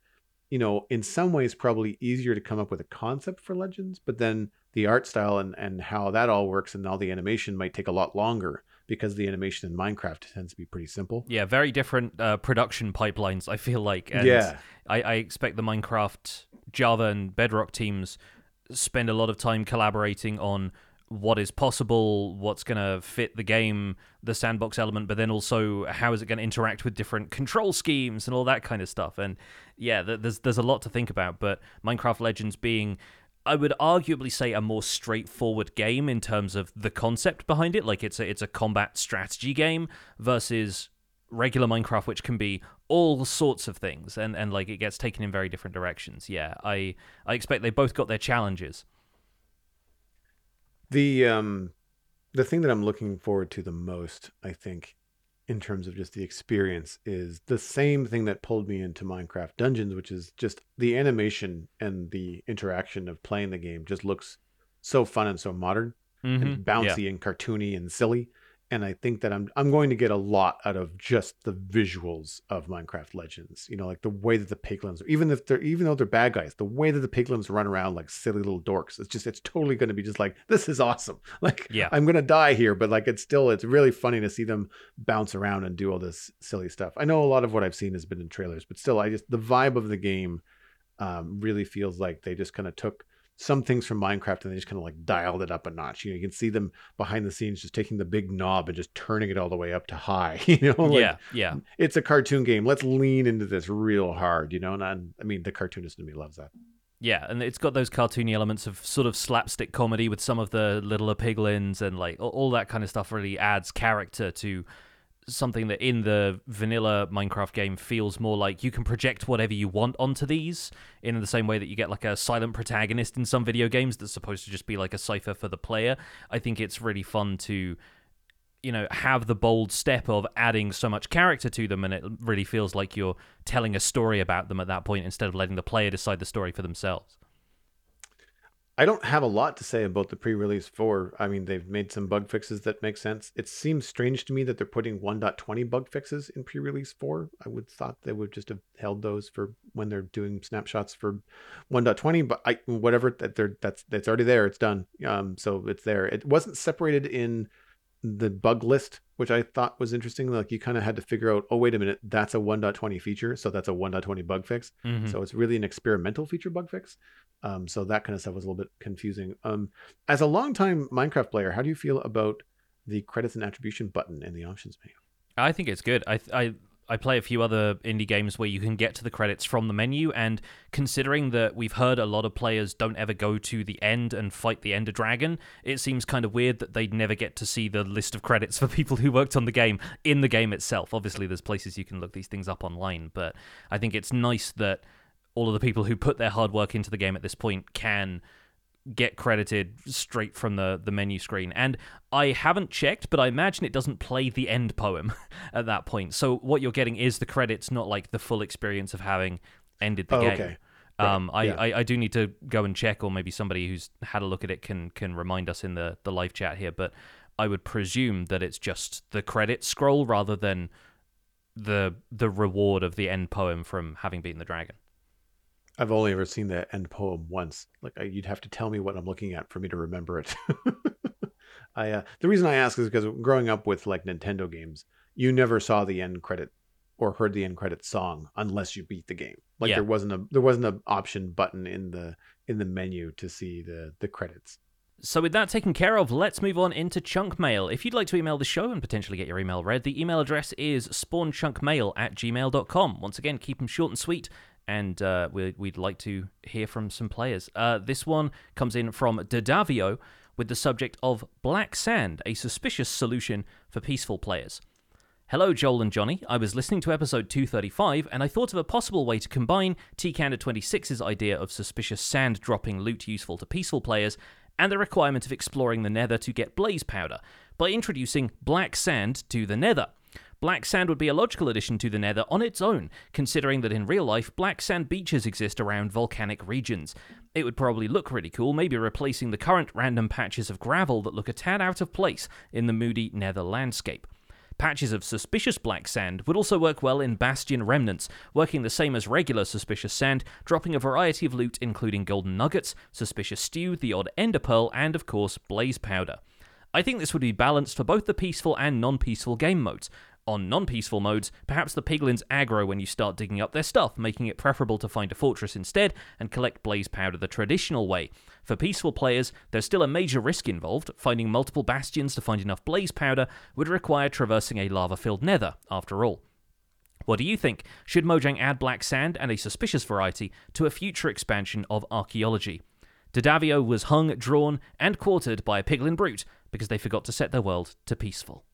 you know in some ways probably easier to come up with a concept for legends but then the art style and and how that all works and all the animation might take a lot longer because the animation in Minecraft tends to be pretty simple. Yeah, very different uh, production pipelines, I feel like. And Yeah. I, I expect the Minecraft, Java, and Bedrock teams spend a lot of time collaborating on what is possible, what's going to fit the game, the sandbox element, but then also how is it going to interact with different control schemes and all that kind of stuff. And yeah, th- there's there's a lot to think about. But Minecraft Legends being I would arguably say a more straightforward game in terms of the concept behind it. Like it's a it's a combat strategy game versus regular Minecraft, which can be all sorts of things, and and like it gets taken in very different directions. Yeah, I I expect they both got their challenges. The um the thing that I'm looking forward to the most, I think, in terms of just the experience is the same thing that pulled me into Minecraft Dungeons, which is just the animation and the interaction of playing the game just looks so fun and so modern Mhm. and bouncy and cartoony and silly. And I think that I'm I'm going to get a lot out of just the visuals of Minecraft Legends. You know, like the way that the piglins, even if they're even though they're bad guys, the way that the piglins run around like silly little dorks. It's just it's totally going to be just like this is awesome. [LAUGHS] Like Yeah. I'm going to die here, but like it's still it's really funny to see them bounce around and do all this silly stuff. I know a lot of what I've seen has been in trailers, but still, I just the vibe of the game um, really feels like they just kind of took some things from Minecraft and they just kind of like dialed it up a notch. You know, you can see them behind the scenes just taking the big knob and just turning it all the way up to high. [LAUGHS] You know, like, yeah, yeah. it's a cartoon game. Let's lean into this real hard. You know, and I, I mean, the cartoonist in me loves that. Yeah, and it's got those cartoony elements of sort of slapstick comedy with some of the littler piglins and like all, all that kind of stuff really adds character to something that in the vanilla Minecraft game feels more like you can project whatever you want onto these in the same way that you get like a silent protagonist in some video games that's supposed to just be like a cipher for the player. I think it's really fun to you know have the bold step of adding so much character to them and it really feels like you're telling a story about them at that point instead of letting the player decide the story for themselves I don't have a lot to say about the pre-release 4. I mean, they've made some bug fixes that make sense. It seems strange to me that they're putting 1.20 bug fixes in pre-release 4. I would thought they would just have held those for when they're doing snapshots for 1.20, but I whatever that they're that's that's already there. It's done. Um, so it's there. It wasn't separated in the bug list, which I thought was interesting. Like you kind of had to figure out, oh wait a minute, that's a 1.20 feature, so that's a 1.20 bug fix. Mhm. So it's really an experimental feature bug fix. Um, so that kind of stuff was a little bit confusing. Um, as a longtime Minecraft player, how do you feel about the credits and attribution button in the options menu? I think it's good. I I I play a few other indie games where you can get to the credits from the menu, and considering that we've heard a lot of players don't ever go to the end and fight the Ender Dragon, it seems kind of weird that they'd never get to see the list of credits [LAUGHS] for people who worked on the game in the game itself. Obviously, there's places you can look these things up online, but I think it's nice that all of the people who put their hard work into the game at this point can get credited straight from the, the menu screen. And I haven't checked, but I imagine it doesn't play the end poem [LAUGHS] at that point. So what you're getting is the credits, not like the full experience of having ended the Oh, game. okay. Right, Um, I, yeah. I, I do need to go and check, or maybe somebody who's had a look at it can can remind us in the, the live chat here. But I would presume that it's just the credit scroll rather than the the reward of the end poem from having beaten the dragon. I've only ever seen the end poem once. Like I, you'd have to tell me what I'm looking at for me to remember it. [LAUGHS] I uh, the reason I ask is because growing up with like Nintendo games, you never saw the end credit or heard the end credit song unless you beat the game. Like Yeah. there wasn't a there wasn't an option button in the in the menu to see the the credits. So, with that taken care of, let's move on into chunk mail. If you'd like to email the show and potentially get your email read, the email address is spawnchunkmail at gmail.com. Once again, keep them short and sweet, and uh, we, we'd like to hear from some players. Uh, this one comes in from Dadavio with the subject of Black Sand, a suspicious solution for peaceful players. Hello, Joel and Jonny. I was listening to episode 235 and I thought of a possible way to combine TCANDA 26's idea of suspicious sand dropping loot useful to peaceful players and the requirement of exploring the nether to get blaze powder by introducing black sand to the nether. Black sand would be a logical addition to the nether on its own, considering that in real life, black sand beaches exist around volcanic regions. It would probably look really cool, maybe replacing the current random patches of gravel that look a tad out of place in the moody nether landscape. Patches of suspicious black sand would also work well in Bastion remnants, working the same as regular suspicious sand, dropping a variety of loot including golden nuggets, suspicious stew, the odd ender pearl, and of course, blaze powder. I think this would be balanced for both the peaceful and non peaceful game modes. On non peaceful modes, perhaps the piglins aggro when you start digging up their stuff, making it preferable to find a fortress instead and collect blaze powder the traditional way. For peaceful players, there's still a major risk involved. Finding multiple bastions to find enough blaze powder would require traversing a lava filled nether, after all. What do you think? Should Mojang add black sand and a suspicious variety to a future expansion of archaeology? Dadavio was hung, drawn, and quartered by a piglin brute because they forgot to set their world to peaceful.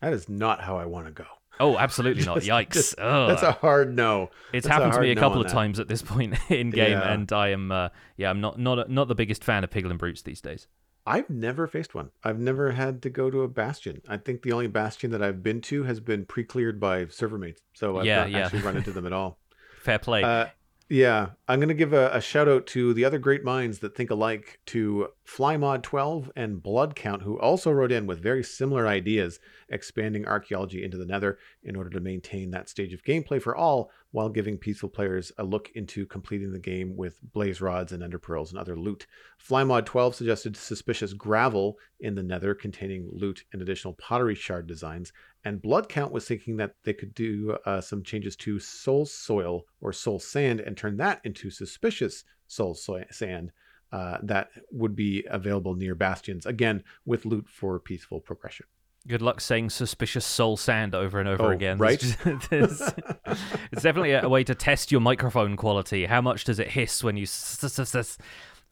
That is not how I want to go. Oh, absolutely not. [LAUGHS] Just- Yikes. just- That's a hard no. It's That's happened to me a couple on of times at this point [LAUGHS] in game, Yeah. and I am, uh, yeah, I'm not not not the biggest fan of piglin brutes these days. I've never faced one. I've never had to go to a bastion. I think the only bastion that I've been to has been pre-cleared by server mates, so I've Yeah, not yeah. actually run into them at all. [LAUGHS] Fair play. Uh, yeah, I'm gonna give a, a shout out to the other great minds that think alike, to FlyMod12 and Blood Count, who also wrote in with very similar ideas, expanding archaeology into the Nether in order to maintain that stage of gameplay for all, while giving peaceful players a look into completing the game with blaze rods and ender pearls and other loot. FlyMod12 suggested suspicious gravel in the Nether containing loot and additional pottery shard designs, and Blood Count was thinking that they could do uh, some changes to Soul Soil or Soul Sand and turn that into suspicious Soul Sand uh, that would be available near bastions, again, with loot for peaceful progression. Good luck saying suspicious soul sand over and over Oh, again. right? [LAUGHS] It's, it's- it's definitely a, way to test your microphone quality. How much does it hiss when you s- s- s-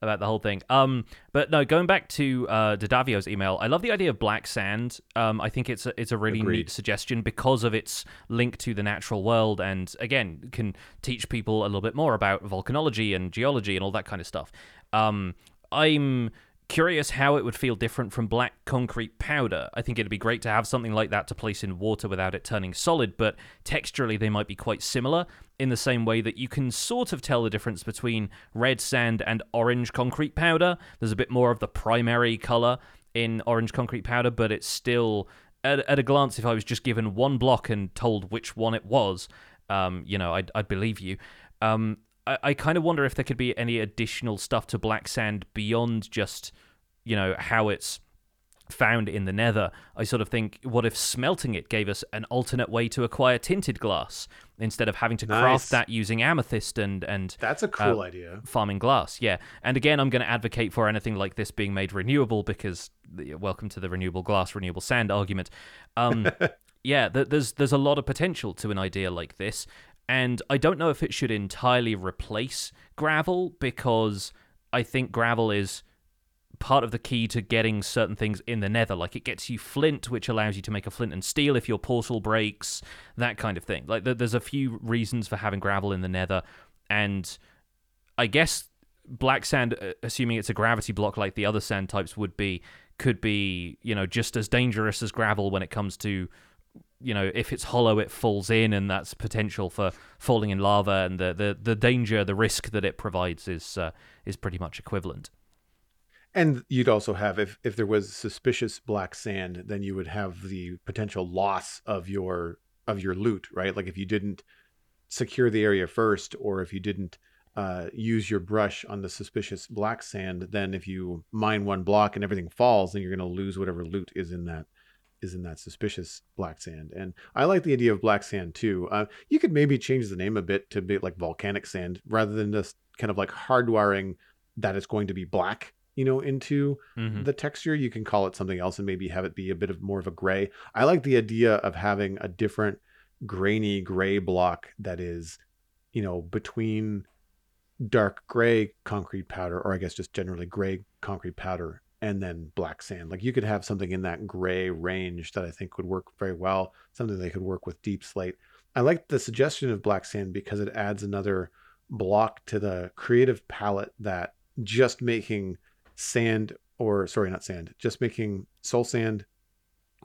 about the whole thing? Um, but no, going back to uh, Dadavio's email, I love the idea of black sand. Um, I think it's a, it's a really Agreed. neat suggestion because of its link to the natural world, and again, can teach people a little bit more about volcanology and geology and all that kind of stuff. Um, I'm Curious how it would feel different from black concrete powder. I think it'd be great to have something like that to place in water without it turning solid, but texturally they might be quite similar in the same way that you can sort of tell the difference between red sand and orange concrete powder. There's a bit more of the primary color in orange concrete powder, but it's still, at, at a glance, if I was just given one block and told which one it was, um, you know, I'd, I'd believe you. Um, I, I kind of wonder if there could be any additional stuff to black sand beyond just, you know, how it's found in the nether. I sort of think, what if smelting it gave us an alternate way to acquire tinted glass instead of having to Nice. craft that using amethyst and and That's a cool Uh, idea. farming glass? Yeah, and again, I'm going to advocate for anything like this being made renewable because welcome to the renewable glass, renewable sand argument. Um, [LAUGHS] yeah, th- there's there's a lot of potential to an idea like this, and I don't know if it should entirely replace gravel because I think gravel is part of the key to getting certain things in the nether. Like it gets you flint, which allows you to make a flint and steel if your portal breaks, that kind of thing. Like there's a few reasons for having gravel in the nether, and I guess black sand, uh, assuming it's a gravity block like the other sand types would be, could be you know just as dangerous as gravel when it comes to you know if it's hollow it falls in and that's potential for falling in lava and the the, the danger the risk that it provides is uh, is pretty much equivalent And you'd also have if if there was suspicious black sand, then you would have the potential loss of your of your loot, right? Like if you didn't secure the area first, or if you didn't uh, use your brush on the suspicious black sand, then if you mine one block and everything falls, then you're going to lose whatever loot is in that is in that suspicious black sand. And I like the idea of black sand too. Uh, you could maybe change the name a bit to be like volcanic sand rather than just kind of like hardwiring that it's going to be black, you know, into Mhm. the texture. You can call it something else and maybe have it be a bit of more of a gray. I like the idea of having a different grainy gray block that is, you know, between dark gray concrete powder, or I guess just generally gray concrete powder, and then black sand. Like you could have something in that gray range that I think would work very well, something that could work with deepslate. I like the suggestion of black sand because it adds another block to the creative palette that just making sand or sorry not sand just making soul sand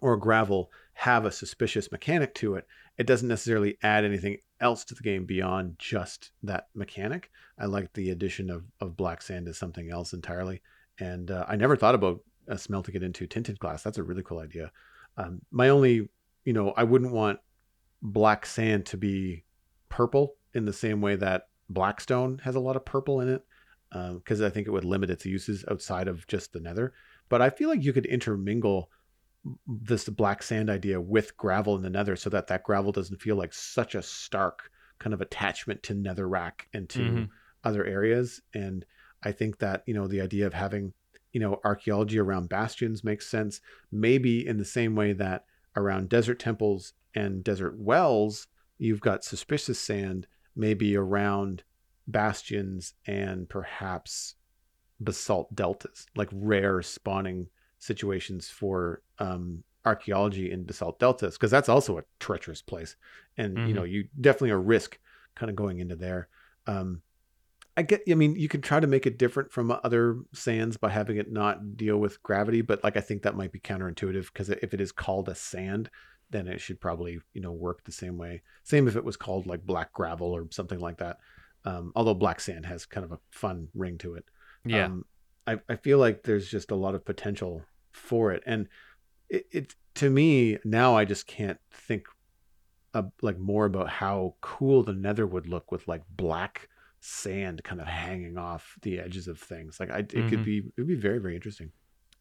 or gravel have a suspicious mechanic to it it doesn't necessarily add anything else to the game beyond just that mechanic i like the addition of, of black sand as something else entirely and uh, i never thought about uh, smelting it into tinted glass that's a really cool idea um, my only you know i wouldn't want black sand to be purple in the same way that blackstone has a lot of purple in it because I think it would limit its uses outside of just the nether. But I feel like you could intermingle this black sand idea with gravel in the nether so that that gravel doesn't feel like such a stark kind of attachment to netherrack and to Mhm. other areas. And I think that, you know, the idea of having, you know, archaeology around bastions makes sense. Maybe in the same way that around desert temples and desert wells, you've got suspicious sand, maybe around bastions and perhaps basalt deltas, like rare spawning situations for um, archaeology in basalt deltas, because that's also a treacherous place, and you know you definitely a risk kind of going into there. Um, I get. I mean, you could try to make it different from other sands by having it not deal with gravity, but like I think that might be counterintuitive because if it is called a sand, then it should probably you know work the same way. Same if it was called like black gravel or something like that. Um, although black sand has kind of a fun ring to it. yeah Um, I, I feel like there's just a lot of potential for it. And it, it to me, now I just can't think uh, like more about how cool the nether would look with like black sand kind of hanging off the edges of things. Like I, it could Mhm. be, it would be very, very interesting.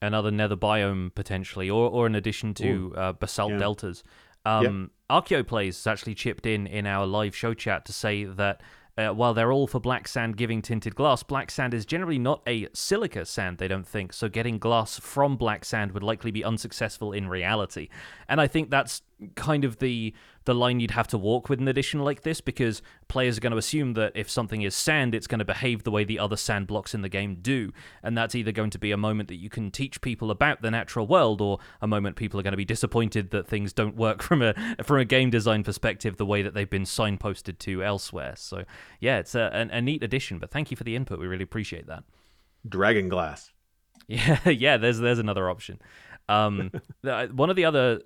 another nether biome potentially, or or in addition to uh, basalt Yeah. deltas. Um, Archeoplays has actually chipped in in our live show chat to say that uh, while they're all for black sand giving tinted glass, black sand is generally not a silica sand. They don't think so. Getting glass from black sand would likely be unsuccessful in reality, and I think that's kind of the the line you'd have to walk with an edition like this because players are going to assume that if something is sand, it's going to behave the way the other sand blocks in the game do. And that's either going to be a moment that you can teach people about the natural world or a moment people are going to be disappointed that things don't work [LAUGHS] from a from a game design perspective the way that they've been signposted to elsewhere. So, yeah, it's a, a, a neat addition, but thank you for the input. We really appreciate that. Dragon glass. [LAUGHS] Yeah, yeah. There's there's another option. Um, [LAUGHS] one of the other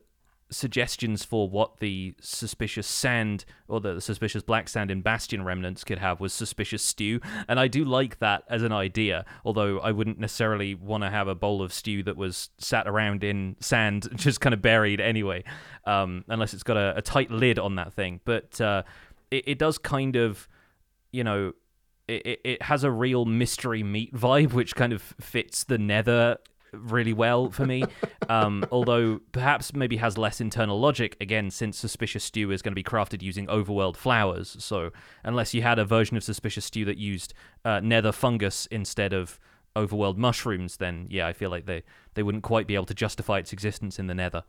suggestions for what the suspicious sand or the suspicious black sand in Bastion remnants could have was suspicious stew, and I do like that as an idea. Although I wouldn't necessarily want to have a bowl of stew that was sat around in sand, [LAUGHS] just kind of buried anyway, um, unless it's got a, a, tight lid on that thing. But uh, it, it does kind of, you know, it, it has a real mystery meat vibe, which kind of fits the nether really well for me. Um, [LAUGHS] although perhaps maybe has less internal logic again, since Suspicious Stew is going to be crafted using overworld flowers. So unless you had a version of Suspicious Stew that used uh, nether fungus instead of overworld mushrooms, then yeah, I feel like they they wouldn't quite be able to justify its existence in the nether.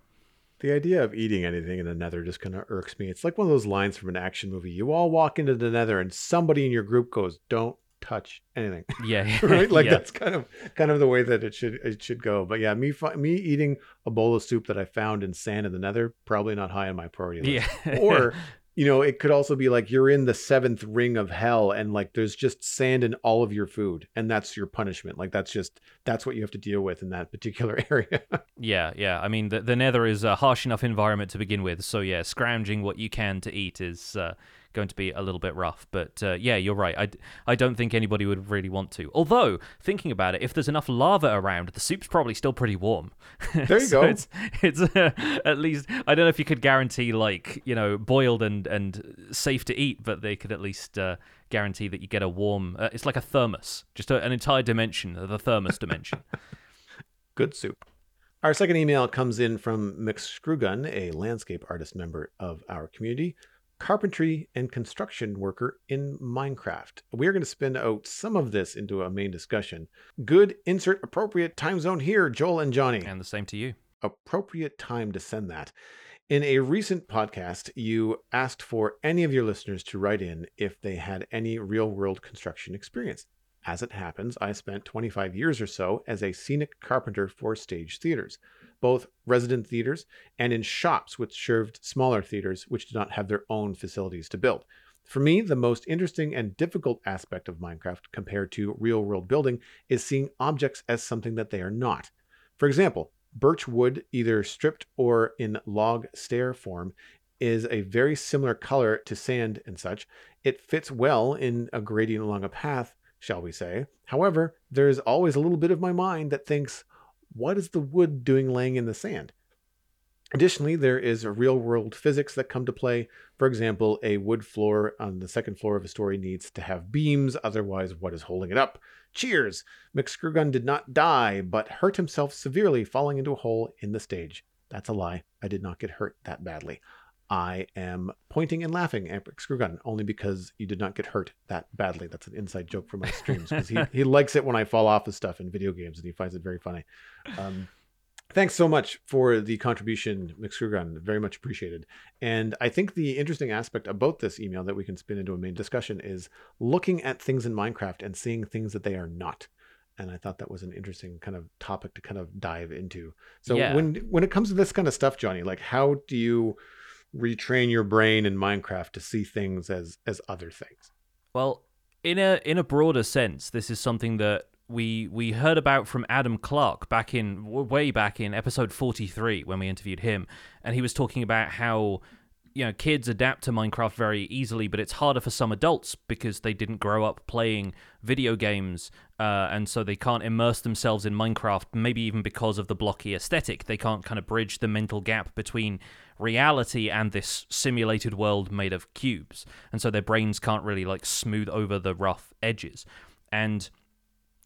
The idea of eating anything in the nether just kind of irks me. It's like one of those lines from an action movie. You all walk into the nether and somebody in your group goes, Don't touch anything. [LAUGHS] Yeah, [LAUGHS] right. Like yeah. that's kind of kind of the way that it should it should go. But yeah, me me eating a bowl of soup that I found in sand in the Nether probably not high on my priority list. Yeah. [LAUGHS] or you know, it could also be like you're in the seventh ring of hell and like there's just sand in all of your food and that's your punishment. Like that's just that's what you have to deal with in that particular area. yeah, yeah. I mean, the, the Nether is a harsh enough environment to begin with, so yeah, scrounging what you can to eat is uh, going to be a little bit rough. But uh, yeah, you're right. I, I don't think anybody would really want to. Although, thinking about it, if there's enough lava around, the soup's probably still pretty warm. [LAUGHS] There you so go. It's, it's uh, at least, I don't know if you could guarantee, like, you know, boiled and, and safe to eat, but they could at least uh, guarantee that you get a warm, uh, it's like a thermos, just a, an entire dimension, the thermos dimension. [LAUGHS] Good soup. Our second email comes in from McScrewgun, a landscape artist member of our community, carpentry and construction worker in Minecraft. We are going to spin out some of this into a main discussion. Good, insert appropriate time zone here, Joel and Jonny. And the same to you. Appropriate time to send that. In a recent podcast, you asked for any of your listeners to write in if they had any real world construction experience. As it happens, I spent 25 years or so as a scenic carpenter for stage theaters both resident theaters and in shops which served smaller theaters which did not have their own facilities to build. For me, the most interesting and difficult aspect of Minecraft compared to real world building is seeing objects as something that they are not. For example, birch wood, either stripped or in log stair form, is a very similar color to sand and such. It fits well in a gradient along a path, shall we say. However, there is always a little bit of my mind that thinks, what is the wood doing laying in the sand? Additionally, there is real world physics that come to play. For example, a wood floor on the second floor of a story needs to have beams, otherwise, what is holding it up? Cheers! McScrewgun did not die, but hurt himself severely falling into a hole in the stage. That's a lie. I did not get hurt that badly. I am pointing and laughing at McScrewgun only because you did not get hurt that badly. That's an inside joke for my streams because he, he [LAUGHS] likes it when I fall off of stuff in video games and he finds it very funny. Um, thanks so much for the contribution, McScrewgun. Very much appreciated. And I think the interesting aspect about this email that we can spin into a main discussion is looking at things in Minecraft and seeing things that they are not and I thought that was an interesting kind of topic to kind of dive into. So yeah. when when it comes to this kind of stuff, Jonny, like how do you retrain your brain in Minecraft to see things as as other things. Well, in a in a broader sense, this is something that we we heard about from Adam Clark back in way back in episode 43 when we interviewed him and he was talking about how you know kids adapt to Minecraft very easily, but it's harder for some adults because they didn't grow up playing video games, uh, and so they can't immerse themselves in Minecraft. Maybe even because of the blocky aesthetic, they can't kind of bridge the mental gap between reality and this simulated world made of cubes, and so their brains can't really like smooth over the rough edges, and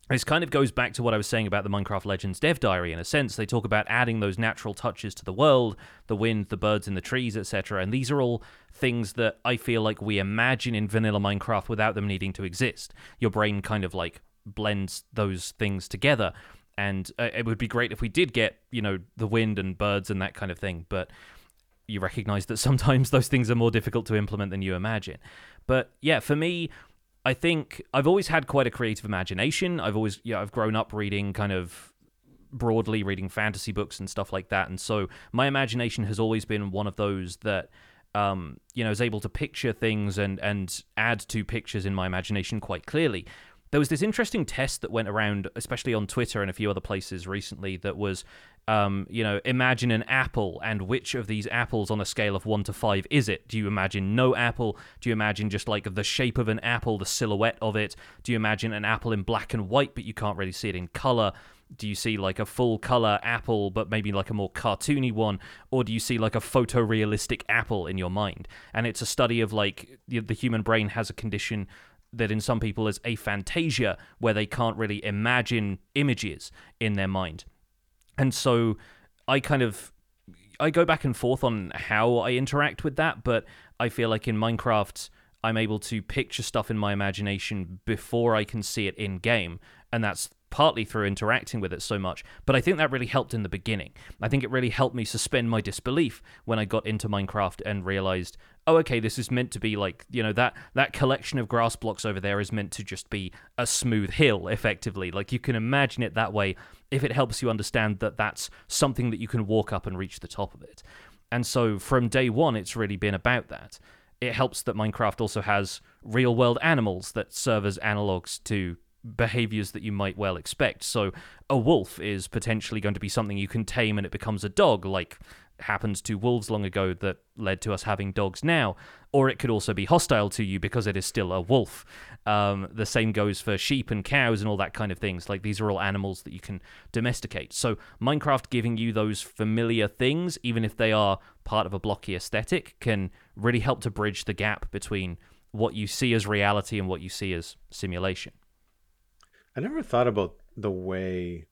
this kind of goes back to what I was saying about the Minecraft Legends dev diary in a sense. They talk about adding those natural touches to the world, the wind, the birds in the trees, etc. And these are all things that I feel like we imagine in vanilla Minecraft without them needing to exist. Your brain kind of like blends those things together. And uh, it would be great if we did get, you know, the wind and birds and that kind of thing. But you recognize that sometimes [LAUGHS] those things are more difficult to implement than you imagine. But yeah, for me, I think I've always had quite a creative imagination. I've always, yeah, I've grown up reading kind of broadly reading fantasy books and stuff like that, and so my imagination has always been one of those that, um, you know, is able to picture things and and add to pictures in my imagination quite clearly. there was this interesting test that went around, especially on Twitter and a few other places recently, that was, um, you know, imagine an apple and which of these apples on a scale of one to five is it? Do you imagine no apple? Do you imagine just like the shape of an apple, the silhouette of it? Do you imagine an apple in black and white, but you can't really see it in color? Do you see like a full color apple, but maybe like a more cartoony one? Or do you see like a photorealistic apple in your mind? And it's a study of like the, the human brain has a condition that in some people is aphantasia, where they can't really imagine images in their mind. And so I kind of I go back and forth on how I interact with that, but I feel like in Minecraft I'm able to picture stuff in my imagination before I can see it in game, and that's partly through interacting with it so much. But I think that really helped in the beginning. I think it really helped me suspend my disbelief when I got into Minecraft and realized, oh, okay, this is meant to be like, you know, that that collection of grass blocks over there is meant to just be a smooth hill, effectively. Like you can imagine it that way if it helps you understand that that's something that you can walk up and reach the top of it. And so from day one, it's really been about that. It helps that Minecraft also has real world animals that serve as analogs to behaviors that you might well expect. So a wolf is potentially going to be something you can tame and it becomes a dog, like happened to wolves long ago that led to us having dogs now. Or it could also be hostile to you because it is still a wolf. Um, the same goes for sheep and cows and all that kind of things. Like these are all animals that you can domesticate. So Minecraft giving you those familiar things, even if they are part of a blocky aesthetic, can really help to bridge the gap between what you see as reality and what you see as simulation. I never thought about the way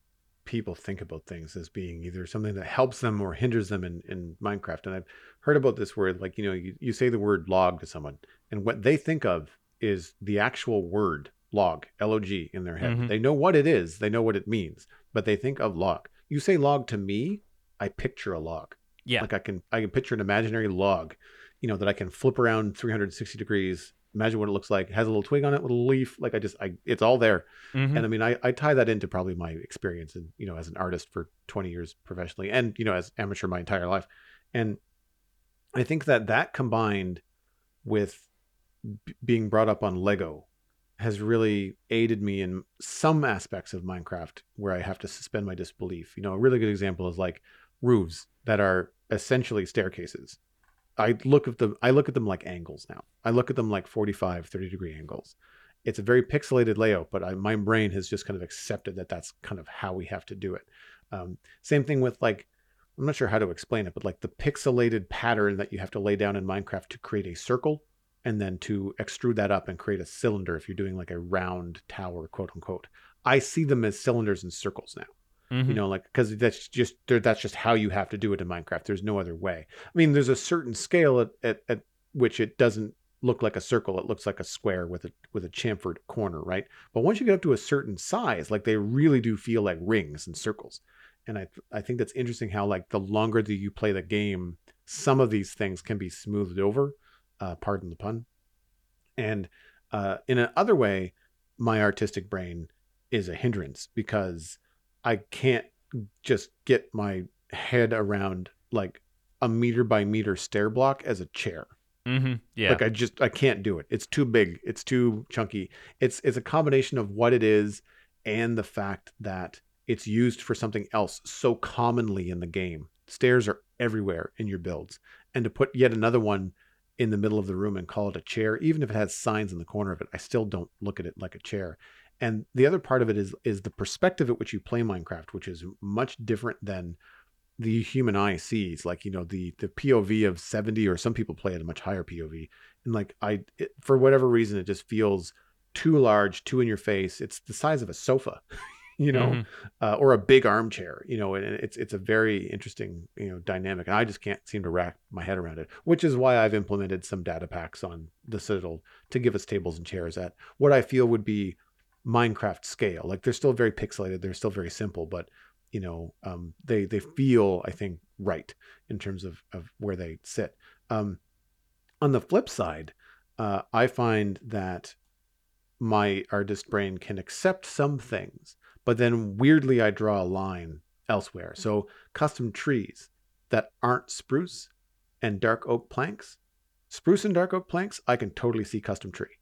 people think about things as being either something that helps them or hinders them in, in Minecraft. And I've heard about this word, like, you know, you, you say the word log to someone, and what they think of is the actual word log, L O G, in their head. Mm-hmm. They know what it is, they know what it means, but they think of log. You say log to me, I picture a log. Yeah. Like I can I can picture an imaginary log, you know, that I can flip around 360 degrees imagine what it looks like. It has a little twig on it with a leaf. Like I just, I, it's all there. Mm-hmm. And I mean, I, I tie that into probably my experience and, you know, as an artist for 20 years professionally and, you know, as amateur my entire life. And I think that that combined with b- being brought up on Lego has really aided me in some aspects of Minecraft where I have to suspend my disbelief. You know, a really good example is like roofs that are essentially staircases I look at them I look at them like angles now. I look at them like 45 30 degree angles. It's a very pixelated layout, but I, my brain has just kind of accepted that that's kind of how we have to do it. Um, same thing with like I'm not sure how to explain it, but like the pixelated pattern that you have to lay down in Minecraft to create a circle and then to extrude that up and create a cylinder if you're doing like a round tower, quote unquote. I see them as cylinders and circles now. Mm-hmm. You know, like because that's just that's just how you have to do it in Minecraft. There's no other way. I mean, there's a certain scale at, at, at which it doesn't look like a circle. It looks like a square with a with a chamfered corner, right? But once you get up to a certain size, like they really do feel like rings and circles. And I I think that's interesting how like the longer that you play the game, some of these things can be smoothed over. Uh, pardon the pun. And uh, in another way, my artistic brain is a hindrance because I can't just get my head around like a meter by meter stair block as a chair. Mm-hmm. Yeah. Like I just I can't do it. It's too big. It's too chunky. It's it's a combination of what it is and the fact that it's used for something else so commonly in the game. Stairs are everywhere in your builds. And to put yet another one in the middle of the room and call it a chair, even if it has signs in the corner of it, I still don't look at it like a chair. And the other part of it is is the perspective at which you play Minecraft, which is much different than the human eye sees. Like you know the the POV of seventy, or some people play at a much higher POV, and like I it, for whatever reason it just feels too large, too in your face. It's the size of a sofa. [LAUGHS] you know, mm-hmm. uh, or a big armchair, you know, and it's it's a very interesting, you know, dynamic. And I just can't seem to wrap my head around it, which is why I've implemented some data packs on the Citadel to give us tables and chairs at what I feel would be Minecraft scale. Like they're still very pixelated, they're still very simple, but you know, um, they they feel I think right in terms of of where they sit. Um, on the flip side, uh, I find that my artist brain can accept some things, but then weirdly I draw a line elsewhere. So custom trees that aren't spruce and dark oak planks, spruce and dark oak planks, I can totally see custom tree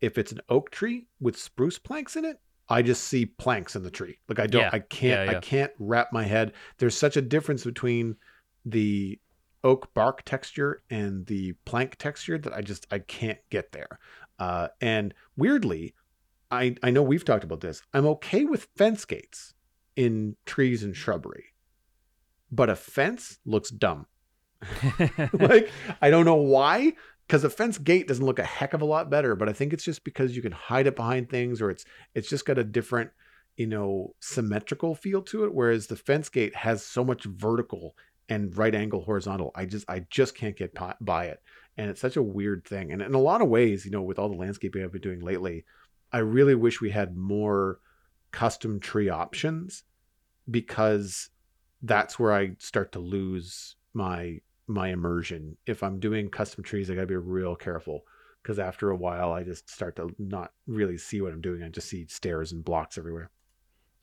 if it's an oak tree with spruce planks in it, I just see planks in the tree. Like I don't, Yeah. I can't, Yeah, yeah. I can't wrap my head. There's such a difference between the oak bark texture and the plank texture that I just I can't get there. Uh, and weirdly, I I know we've talked about this. I'm okay with fence gates in trees and shrubbery, but a fence looks dumb. [LAUGHS] [LAUGHS] like I don't know why, because a fence gate doesn't look a heck of a lot better. But I think it's just because you can hide it behind things, or it's it's just got a different, you know, symmetrical feel to it. Whereas the fence gate has so much vertical and right angle horizontal. I just I just can't get by it, and it's such a weird thing. And in a lot of ways, you know, with all the landscaping I've been doing lately, I really wish we had more custom tree options because that's where I start to lose my my immersion. If I'm doing custom trees, I gotta be real careful because after a while, I just start to not really see what I'm doing. I just see stairs and blocks everywhere.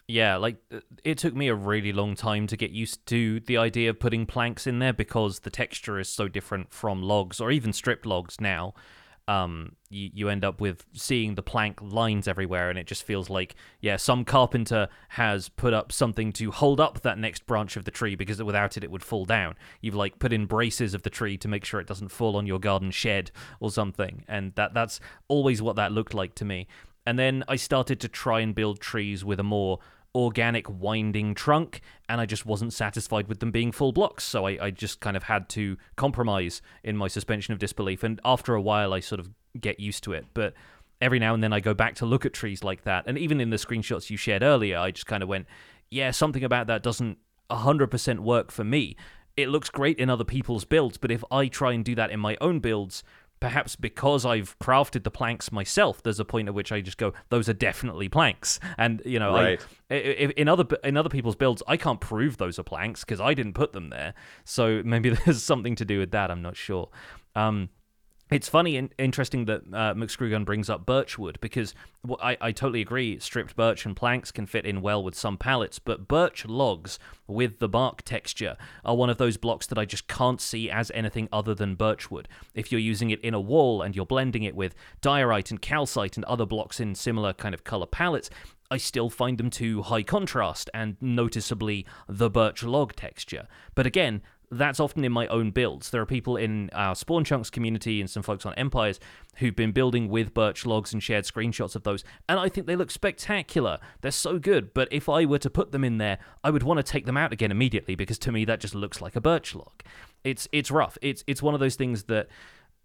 Yeah, like uh, it took me a really long time to get used to the idea of putting planks in there because the texture is so different from logs or even stripped logs now. Um, you, you end up with seeing the plank lines everywhere, and it just feels like, yeah, some carpenter has put up something to hold up that next branch of the tree because without it, it would fall down. You've like put in braces of the tree to make sure it doesn't fall on your garden shed or something, and that that's always what that looked like to me. And then I started to try and build trees with a more organic winding trunk and I just wasn't satisfied with them being full blocks. So I, I just kind of had to compromise in my suspension of disbelief and after a while I sort of get used to it. But every now and then I go back to look at trees like that. And even in the screenshots you shared earlier I just kind of went yeah something about that doesn't 100% work for me. It looks great in other people's builds but if I try and do that in my own builds perhaps because I've crafted the planks myself, there's a point at which I just go, those are definitely planks. And you know, Right. I, in other in other people's builds, I can't prove those are planks because I didn't put them there. So maybe [LAUGHS] there's something to do with that. I'm not sure. Um, it's funny and interesting that uh, McScrewgun brings up birchwood because wh- I, I totally agree. Stripped birch and planks can fit in well with some palettes, but birch logs with the bark texture are one of those blocks that I just can't see as anything other than birchwood. If you're using it in a wall and you're blending it with diorite and calcite and other blocks in similar kind of color palettes, I still find them too high contrast and noticeably the birch log texture. But again, that's often in my own builds. There are people in our Spawn Chunks community and some folks on Empires who've been building with birch logs and shared screenshots of those, and I think they look spectacular. They're so good, but if I were to put them in there, I would want to take them out again immediately because to me that just looks like a birch log. It's it's rough. It's it's one of those things that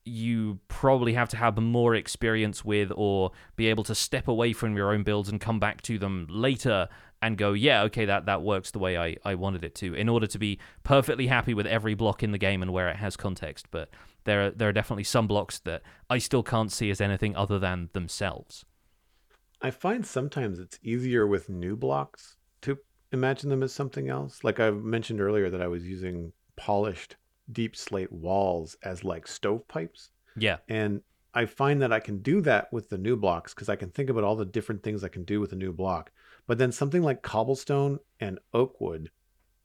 you probably have to have more experience with or be able to step away from your own builds and come back to them later and go, yeah, okay, that, that works the way I, I wanted it to, in order to be perfectly happy with every block in the game and where it has context. But there are, there are definitely some blocks that I still can't see as anything other than themselves. I find sometimes it's easier with new blocks to imagine them as something else. Like I mentioned earlier that I was using polished deepslate walls as like stovepipes. Yeah. And I find that I can do that with the new blocks because I can think about all the different things I can do with a new block. But then something like cobblestone and oak wood,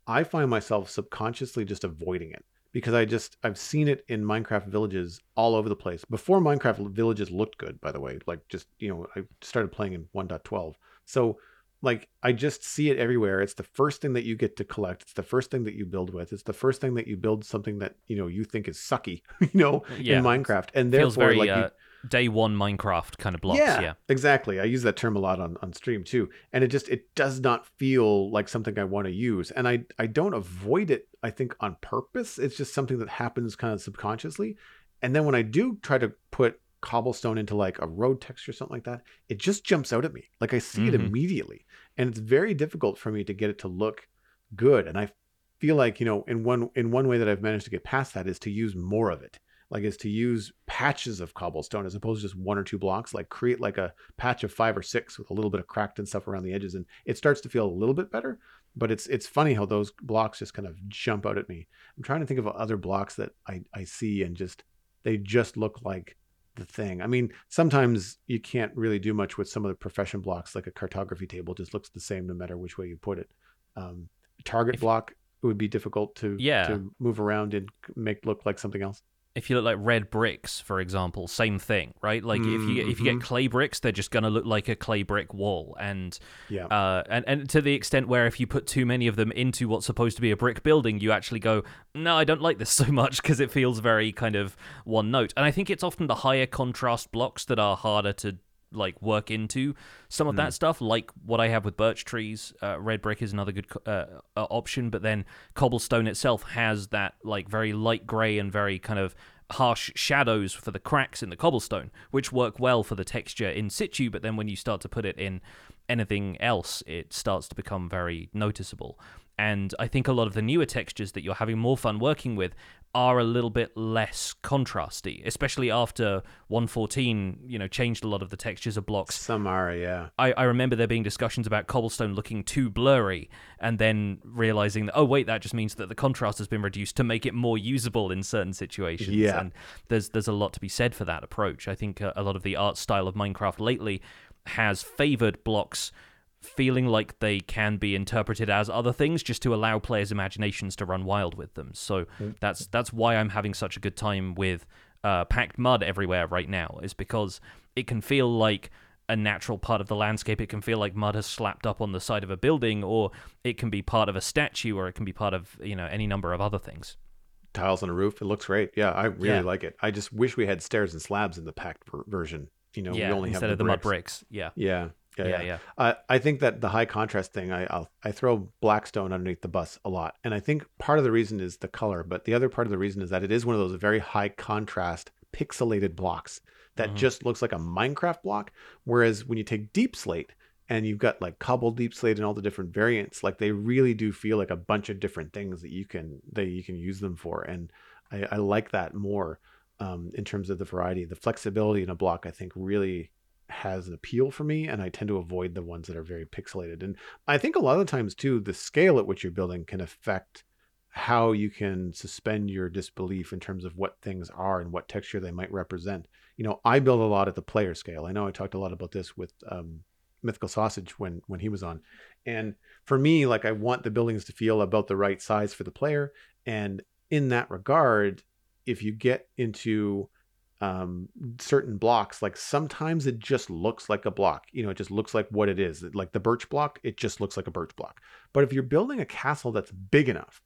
I find myself subconsciously just avoiding it because I just I've seen it in Minecraft villages all over the place. Before Minecraft villages looked good, by the way, like just you know I started playing in 1.12, so like I just see it everywhere. It's the first thing that you get to collect. It's the first thing that you build with. It's the first thing that you build something that you know you think is sucky, [LAUGHS] you know, Yeah. in Minecraft, and therefore Feels very like you, uh, day one Minecraft kind of blocks. yeah, yeah. exactly. I use that term a lot on, on stream too. And it just it does not feel like something I want to use. And I I don't avoid it, I think, on purpose. It's just something that happens kind of subconsciously. And then when I do try to put cobblestone into like a road texture or something like that, it just jumps out at me. Like I see it Mhm. immediately. And it's very difficult for me to get it to look good. And I feel like, you know, in one in one way that I've managed to get past that is to use more of it like is to use patches of cobblestone as opposed to just one or two blocks like create like a patch of five or six with a little bit of cracked and stuff around the edges and it starts to feel a little bit better but it's it's funny how those blocks just kind of jump out at me i'm trying to think of other blocks that i i see and just they just look like the thing. I mean sometimes you can't really do much with some of the profession blocks like a cartography table just looks the same no matter which way you put it. Um target If- block would be difficult to Yeah. to move around and make look like something else if you look like red bricks, for example, same thing, right? Like mm-hmm. if you if you get mm-hmm. clay bricks, they're just gonna look like a clay brick wall, and yeah, uh, and and to the extent where if you put too many of them into what's supposed to be a brick building, you actually go, no, I don't like this [LAUGHS] so much because it feels very kind of one note. And I think it's often the higher contrast blocks that are harder to like work into some of mm. that stuff like what i have with birch trees uh, red brick is another good uh, uh, option but then cobblestone itself has that like very light gray and very kind of harsh shadows for the cracks in the cobblestone which work well for the texture in situ but then when you start to put it in anything else it starts to become very noticeable and I think a lot of the newer textures that you're having more fun working with are a little bit less contrasty, especially after 114, you know, changed a lot of the textures of blocks. Some are, yeah. I, I remember there being discussions about cobblestone looking too blurry and then realizing that, oh, wait, that just means that the contrast has been reduced to make it more usable in certain situations. Yeah. And there's, there's a lot to be said for that approach. I think a, a lot of the art style of Minecraft lately has favored blocks feeling like they can be interpreted as other things just to allow players' imaginations to run wild with them. So mm. that's that's why I'm having such a good time with uh, packed mud everywhere right now, is because it can feel like a natural part of the landscape. It can feel like mud has slapped up on the side of a building, or it can be part of a statue, or it can be part of you know any number of other things. Tiles on a roof. It looks great. Yeah, I really yeah. like it. I just wish we had stairs and slabs in the packed version. You know, yeah, we only instead have the, the mud bricks. Yeah, yeah. Yeah, yeah. yeah. Uh, I think that the high contrast thing, I I'll, I throw Blackstone underneath the bus a lot, and I think part of the reason is the color, but the other part of the reason is that it is one of those very high contrast pixelated blocks that mm-hmm. just looks like a Minecraft block. Whereas when you take Deepslate and you've got like Cobble Deepslate and all the different variants, like they really do feel like a bunch of different things that you can that you can use them for, and I, I like that more. Um, in terms of the variety, the flexibility in a block, I think really has an appeal for me and I tend to avoid the ones that are very pixelated. And I think a lot of times too, the scale at which you're building can affect how you can suspend your disbelief in terms of what things are and what texture they might represent. You know, I build a lot at the player scale. I know I talked a lot about this with um, Mythical Sausage when when he was on, and for me, like I want the buildings to feel about the right size for the player. And in that regard, if you get into um, certain blocks, like sometimes it just looks like a block. You know, it just looks like what it is. Like the birch block, it just looks like a birch block. But if you're building a castle that's big enough,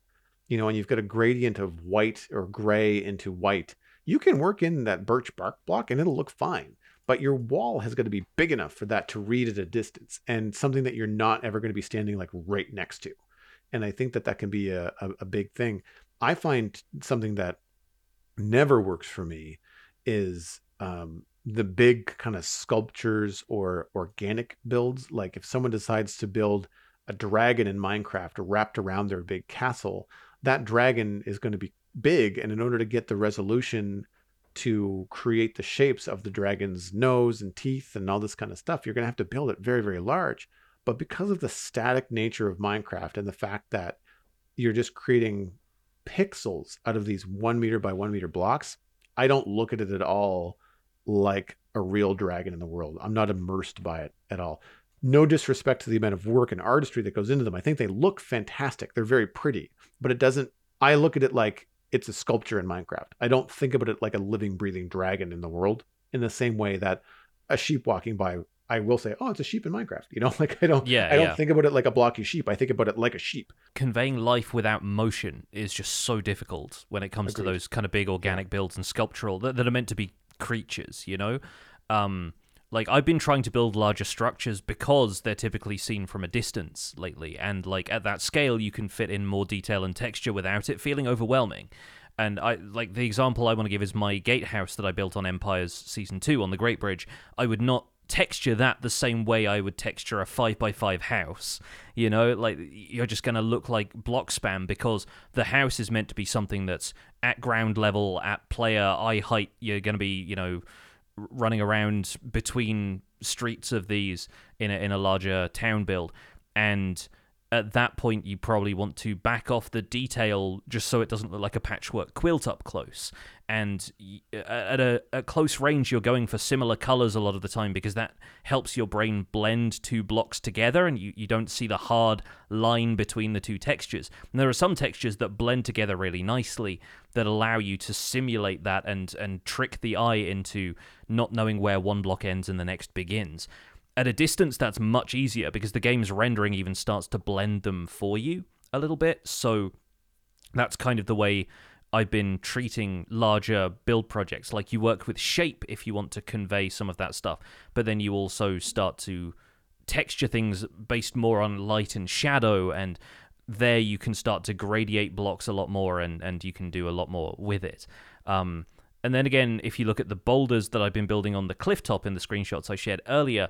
you know, and you've got a gradient of white or gray into white, you can work in that birch bark block and it'll look fine. But your wall has got to be big enough for that to read at a distance and something that you're not ever going to be standing like right next to. And I think that that can be a, a, a big thing. I find something that never works for me is um, the big kind of sculptures or organic builds. Like if someone decides to build a dragon in Minecraft wrapped around their big castle, that dragon is going to be big. And in order to get the resolution to create the shapes of the dragon's nose and teeth and all this kind of stuff, you're going to have to build it very, very large. But because of the static nature of Minecraft and the fact that you're just creating pixels out of these one meter by one meter blocks, I don't look at it at all like a real dragon in the world. I'm not immersed by it at all. No disrespect to the amount of work and artistry that goes into them. I think they look fantastic. They're very pretty, but it doesn't. I look at it like it's a sculpture in Minecraft. I don't think about it like a living, breathing dragon in the world in the same way that a sheep walking by I will say, oh, it's a sheep in Minecraft. You know, [LAUGHS] like I don't, yeah, I don't yeah. think about it like a blocky sheep. I think about it like a sheep. Conveying life without motion is just so difficult when it comes Agreed. to those kind of big organic builds and sculptural that, that, are meant to be creatures. You know, um, like I've been trying to build larger structures because they're typically seen from a distance lately, and like at that scale, you can fit in more detail and texture without it feeling overwhelming. And I like the example I want to give is my gatehouse that I built on Empires Season Two on the Great Bridge. I would not texture that the same way I would texture a 5x5 house. You know, like you're just going to look like block spam because the house is meant to be something that's at ground level, at player eye height. You're going to be, you know, running around between streets of these in a, in a larger town build. And at that point you probably want to back off the detail just so it doesn't look like a patchwork quilt up close. And at a, a close range you're going for similar colors a lot of the time because that helps your brain blend two blocks together and you, you don't see the hard line between the two textures. And there are some textures that blend together really nicely that allow you to simulate that and and trick the eye into not knowing where one block ends and the next begins at a distance, that's much easier because the game's rendering even starts to blend them for you a little bit. So that's kind of the way I've been treating larger build projects. Like you work with shape if you want to convey some of that stuff, but then you also start to texture things based more on light and shadow and there you can start to gradiate blocks a lot more and, and you can do a lot more with it. Um, and then again, if you look at the boulders that I've been building on the cliff top in the screenshots I shared earlier,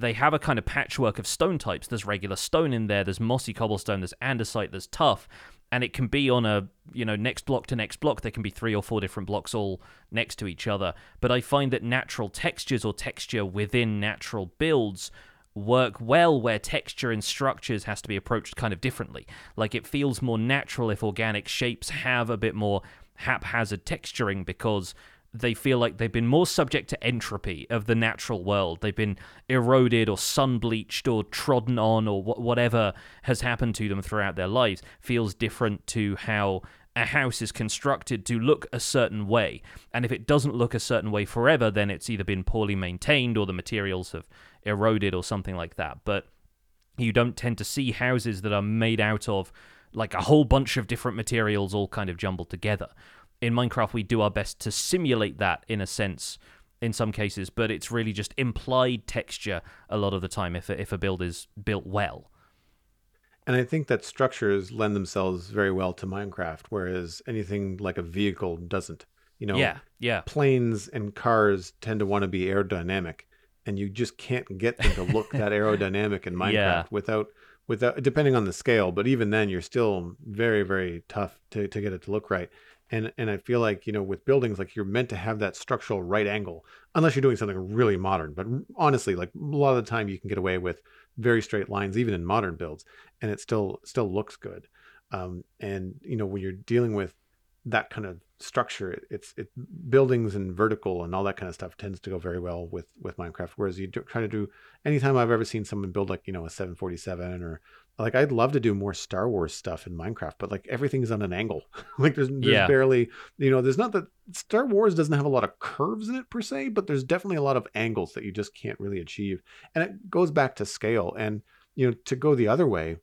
they have a kind of patchwork of stone types. There's regular stone in there, there's mossy cobblestone, there's andesite, there's tuff, and it can be on a, you know, next block to next block. There can be three or four different blocks all next to each other. But I find that natural textures or texture within natural builds work well where texture and structures has to be approached kind of differently. Like it feels more natural if organic shapes have a bit more haphazard texturing because they feel like they've been more subject to entropy of the natural world. They've been eroded or sun bleached or trodden on or wh- whatever has happened to them throughout their lives feels different to how a house is constructed to look a certain way. And if it doesn't look a certain way forever, then it's either been poorly maintained or the materials have eroded or something like that. But you don't tend to see houses that are made out of like a whole bunch of different materials all kind of jumbled together in Minecraft, we do our best to simulate that in a sense in some cases, but it's really just implied texture a lot of the time if a, if a build is built well. And I think that structures lend themselves very well to Minecraft, whereas anything like a vehicle doesn't. You know, yeah, yeah. Planes and cars tend to want to be aerodynamic, and you just can't get them to look that [LAUGHS] aerodynamic in Minecraft yeah. without without depending on the scale. But even then, you're still very very tough to to get it to look right and and I feel like you know with buildings like you're meant to have that structural right angle unless you're doing something really modern. But honestly like a lot of the time you can get away with very straight lines even in modern builds and it still still looks good. Um, and you know when you're dealing with that kind of structure it's it buildings and vertical and all that kind of stuff tends to go very well with with minecraft. Whereas you try to do anytime i've ever seen someone build like you know a 747 or like I'd love to do more Star Wars stuff in Minecraft, but like everything's on an angle. [LAUGHS] like there's, there's yeah. barely, you know, there's not that Star Wars doesn't have a lot of curves in it per se, but there's definitely a lot of angles that you just can't really achieve. And it goes back to scale. And, you know, to go the other way,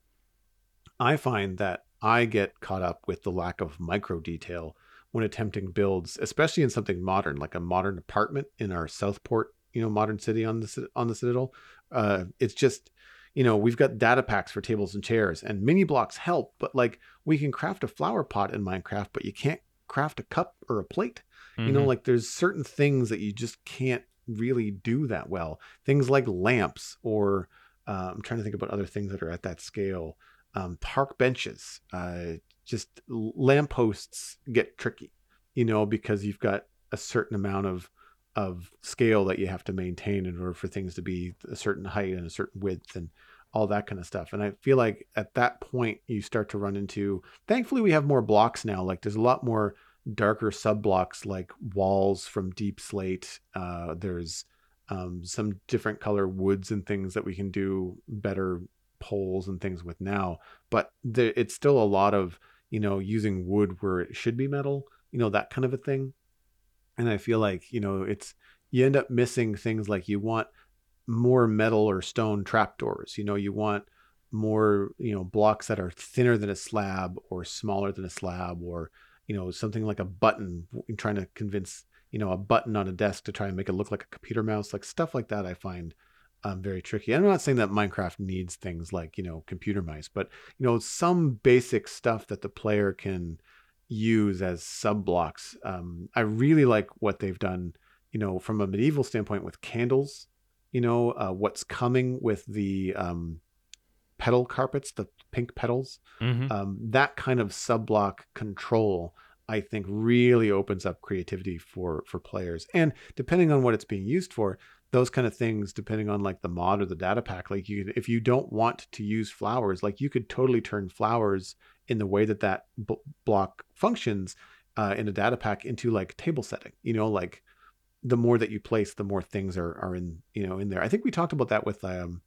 I find that I get caught up with the lack of micro detail when attempting builds, especially in something modern, like a modern apartment in our Southport, you know, modern city on the on the Citadel. Uh, it's just you know, we've got data packs for tables and chairs, and mini blocks help, but like we can craft a flower pot in Minecraft, but you can't craft a cup or a plate. Mm-hmm. You know, mm-hmm. like there's certain things that you just can't really do that well. Things like lamps, or uh, I'm trying to think about other things that are at that scale. Um, park benches, uh, just lampposts get tricky, you know, because you've got a certain amount of of scale that you have to maintain in order for things to be a certain height and a certain width and all that kind of stuff. And I feel like at that point you start to run into thankfully we have more blocks now. Like there's a lot more darker sub blocks like walls from deepslate. Uh, there's um, some different color woods and things that we can do better poles and things with now. But it's still a lot of, you know, using wood where it should be metal, you know, that kind of a thing and i feel like you know it's you end up missing things like you want more metal or stone trapdoors you know you want more you know blocks that are thinner than a slab or smaller than a slab or you know something like a button trying to convince you know a button on a desk to try and make it look like a computer mouse like stuff like that i find um, very tricky. I'm not saying that minecraft needs things like you know computer mice but you know some basic stuff that the player can use as sub blocks. Um, I really like what they've done, you know, from a medieval standpoint with candles. You know, uh, what's coming with the um, petal carpets, the pink petals. Mm-hmm. Um, that kind of sub block control, I think, really opens up creativity for for players. And depending on what it's being used for, those kind of things depending on like the mod or the data pack like you if you don't want to use flowers like you could totally turn flowers in the way that that b- block functions uh, in a data pack into like table setting you know like the more that you place the more things are are in you know in there i think we talked about that with um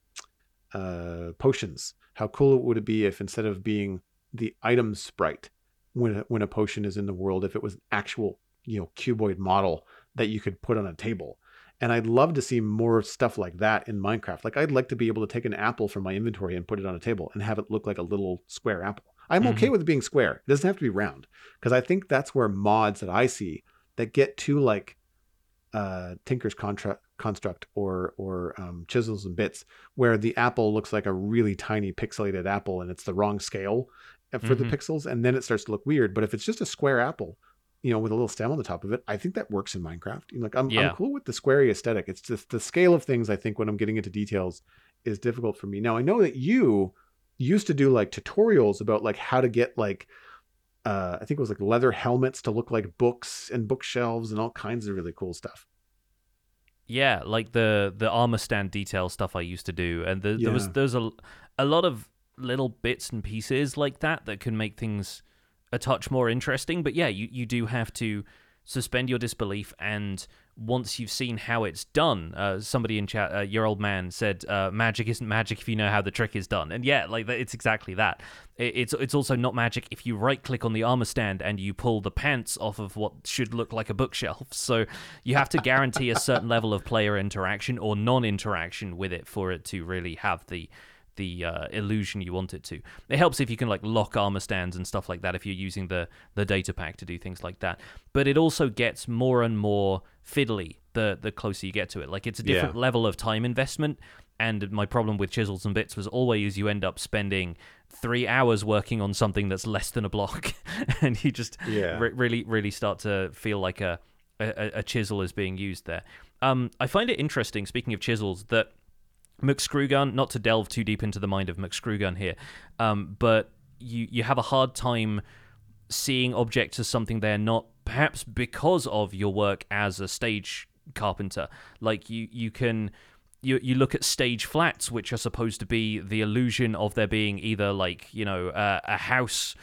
uh potions how cool would it be if instead of being the item sprite when a, when a potion is in the world if it was an actual you know cuboid model that you could put on a table and I'd love to see more stuff like that in Minecraft. Like I'd like to be able to take an apple from my inventory and put it on a table and have it look like a little square apple. I'm mm-hmm. okay with it being square. It doesn't have to be round because I think that's where mods that I see that get too like uh, Tinker's contra- construct or or um, chisels and bits, where the apple looks like a really tiny pixelated apple and it's the wrong scale for mm-hmm. the pixels, and then it starts to look weird. But if it's just a square apple, you know, with a little stem on the top of it. I think that works in Minecraft. You know, like I'm, yeah. I'm cool with the squarey aesthetic. It's just the scale of things. I think when I'm getting into details is difficult for me. Now I know that you used to do like tutorials about like how to get like uh, I think it was like leather helmets to look like books and bookshelves and all kinds of really cool stuff. Yeah, like the the armor stand detail stuff I used to do, and the, yeah. there was there's a a lot of little bits and pieces like that that can make things a touch more interesting. But yeah, you, you do have to suspend your disbelief and once you've seen how it's done. Uh, somebody in chat uh, your old man said uh, magic isn't magic if you know how the trick is done. And yeah like it's exactly that. It's it's also not magic if you right click on the armor stand and you pull the pants off of what should look like a bookshelf. So you have to guarantee a certain level of player interaction or non-interaction with it for it to really have the the uh, illusion you want it to. It helps if you can like lock armor stands and stuff like that if you're using the the data pack to do things like that. But it also gets more and more fiddly the the closer you get to it. Like it's a different yeah. level of time investment. And my problem with chisels and bits was always you end up spending three hours working on something that's less than a block, [LAUGHS] and you just yeah. re- really really start to feel like a, a a chisel is being used there. Um, I find it interesting. Speaking of chisels, that McScrewgun, not to delve too deep into the mind of McScrewgun here, um, but you you have a hard time seeing objects as something they're not, perhaps because of your work as a stage carpenter. Like you you can you you look at stage flats, which are supposed to be the illusion of there being either like you know uh, a house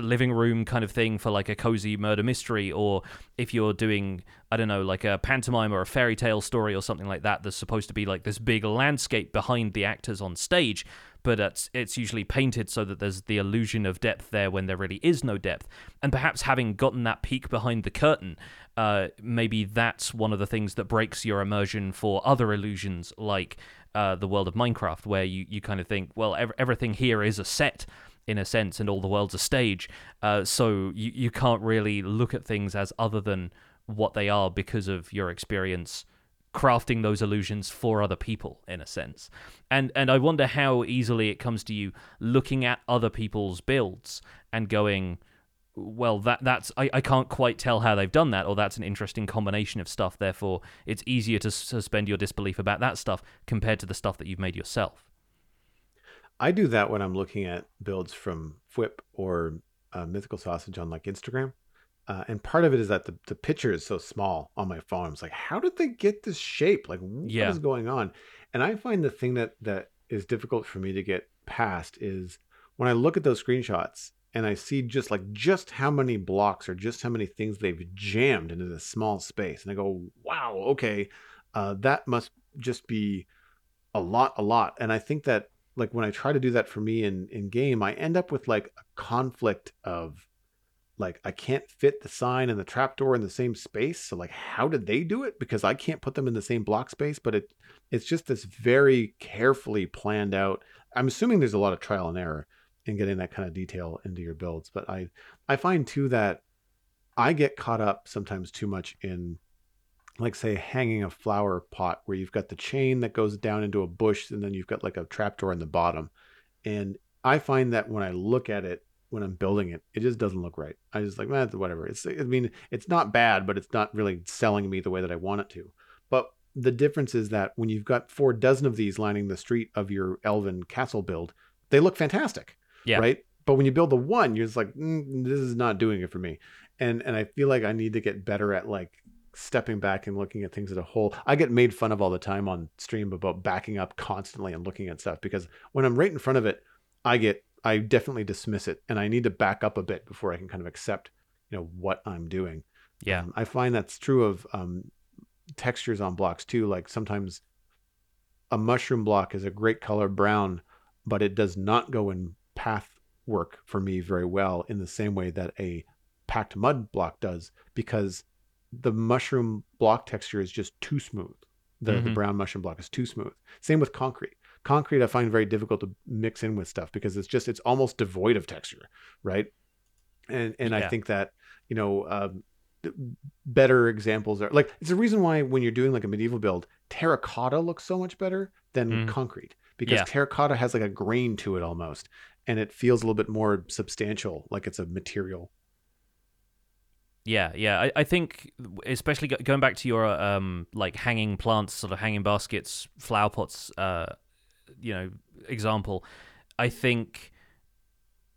living room kind of thing for like a cozy murder mystery or if you're doing i don't know like a pantomime or a fairy tale story or something like that there's supposed to be like this big landscape behind the actors on stage but it's it's usually painted so that there's the illusion of depth there when there really is no depth. And perhaps having gotten that peek behind the curtain uh, maybe that's one of the things that breaks your immersion for other illusions like uh, the world of minecraft where you, you kind of think well ev- everything here is a set in a sense, and all the world's a stage. Uh, so you, you can't really look at things as other than what they are because of your experience crafting those illusions for other people in a sense and and i wonder how easily it comes to you looking at other people's builds and going well that that's I, I can't quite tell how they've done that or that's an interesting combination of stuff therefore it's easier to suspend your disbelief about that stuff compared to the stuff that you've made yourself I do that when I'm looking at builds from Fwhip or uh, Mythical Sausage on like Instagram. Uh, and part of it is that the, the picture is so small on my phone. It's like, how did they get this shape? Like, what yeah. is going on? And I find the thing that that is difficult for me to get past is when I look at those screenshots and I see just like just how many blocks or just how many things they've jammed into this small space, and I go, wow, okay, uh, that must just be a lot, a lot. And I think that like when I try to do that for me in in game, I end up with like a conflict of like I can't fit the sign and the trapdoor in the same space. So like how did they do it? Because I can't put them in the same block space, but it it's just this very carefully planned out. I'm assuming there's a lot of trial and error in getting that kind of detail into your builds, but I I find too that I get caught up sometimes too much in like say hanging a flower pot where you've got the chain that goes down into a bush and then you've got like a trapdoor in the bottom. And I find that when I look at it when I'm building it, it just doesn't look right. I just like, man, whatever. It's I mean, it's not bad, but it's not really selling me the way that I want it to. But the difference is that when you've got four dozen of these lining the street of your elven castle build, they look fantastic. Yeah. Right. But when you build the one, you're just like, mm, this is not doing it for me. And and I feel like I need to get better at like stepping back and looking at things as a whole. I get made fun of all the time on stream about backing up constantly and looking at stuff because when I'm right in front of it, I get I definitely dismiss it and I need to back up a bit before I can kind of accept, you know, what I'm doing. Yeah. Um, I find that's true of um, textures on blocks too. Like sometimes a mushroom block is a great color brown, but it does not go in path work for me very well in the same way that a packed mud block does because the mushroom block texture is just too smooth. The, mm-hmm. the brown mushroom block is too smooth. Same with concrete. Concrete I find very difficult to mix in with stuff because it's just it's almost devoid of texture, right? And and yeah. I think that you know um, better examples are like it's the reason why when you're doing like a medieval build, terracotta looks so much better than mm. concrete because yeah. terracotta has like a grain to it almost, and it feels a little bit more substantial, like it's a material. Yeah, yeah. I, I think especially going back to your um like hanging plants, sort of hanging baskets, flower pots, uh, you know, example. I think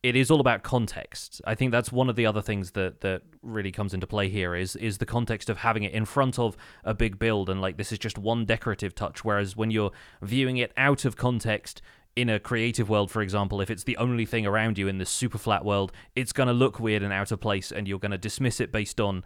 it is all about context. I think that's one of the other things that that really comes into play here is is the context of having it in front of a big build and like this is just one decorative touch whereas when you're viewing it out of context in a creative world for example if it's the only thing around you in this super flat world it's going to look weird and out of place and you're going to dismiss it based on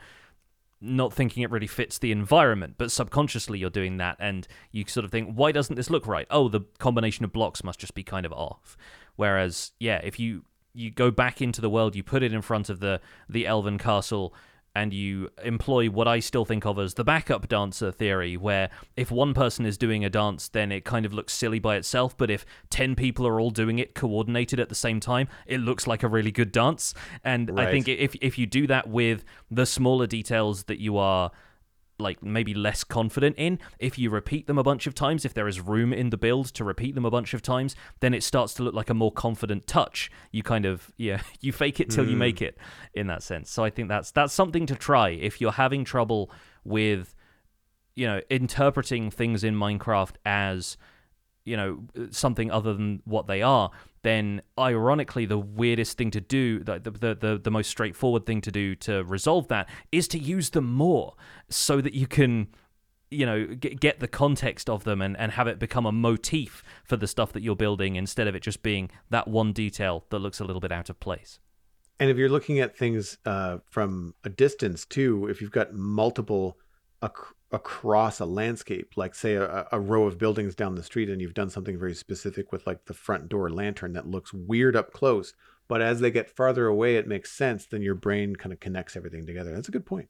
not thinking it really fits the environment, but subconsciously you're doing that, and you sort of think, why doesn't this look right? Oh, the combination of blocks must just be kind of off. Whereas, yeah, if you you go back into the world, you put it in front of the the elven castle, and you employ what I still think of as the backup dancer theory, where if one person is doing a dance, then it kind of looks silly by itself, but if 10 people are all doing it coordinated at the same time, it looks like a really good dance. And right. I think if, if you do that with the smaller details that you are like maybe less confident in. If you repeat them a bunch of times, if there is room in the build to repeat them a bunch of times, then it starts to look like a more confident touch. You kind of [LAUGHS] yeah, you fake it till mm. you make hmm. it in that sense. So I think that's that's something to try if you're having trouble with you know interpreting things in Minecraft as you know something other than what they are then ironically the weirdest thing to do the, the, the, the most straightforward thing to do to resolve that is to use them more so that you can you know get, get the context of them and, and have it become a motif for the stuff that you're building instead of it just being that one detail that looks a little bit out of place. And if you're looking at things uh, from a distance too if you've got multiple across a landscape, like say a, a, row of buildings down the street, and you've done something very specific with like the front door lantern that looks weird up close, but as they get farther away, it makes sense. Then your brain kind of connects everything together. That's a good point.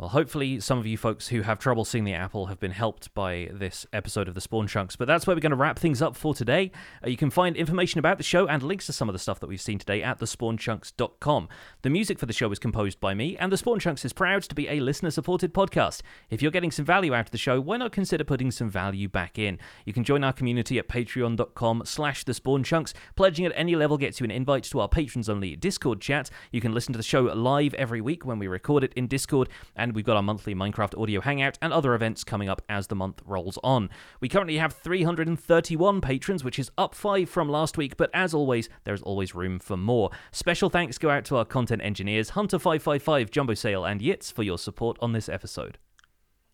Well, hopefully, some of you folks who have trouble seeing the apple have been helped by this episode of the Spawn Chunks. But that's where we're going to wrap things up for today. Uh, you can find information about the show and links to some of the stuff that we've seen today at thespawnchunks.com. The music for the show is composed by me, and the Spawn Chunks is proud to be a listener supported podcast. If you're getting some value out of the show, why not consider putting some value back in? You can join our community at patreon.com slash the Spawn Chunks. Pledging at any level gets you an invite to our patrons only Discord chat. You can listen to the show live every week when we record it in Discord, and and we've got our monthly Minecraft audio hangout and other events coming up as the month rolls on. We currently have 331 patrons, which is up 5 from last week, but as always, there's always room for more. Special thanks go out to our content engineers, Hunter555, Jumbo Sale, and Yitz for your support on this episode.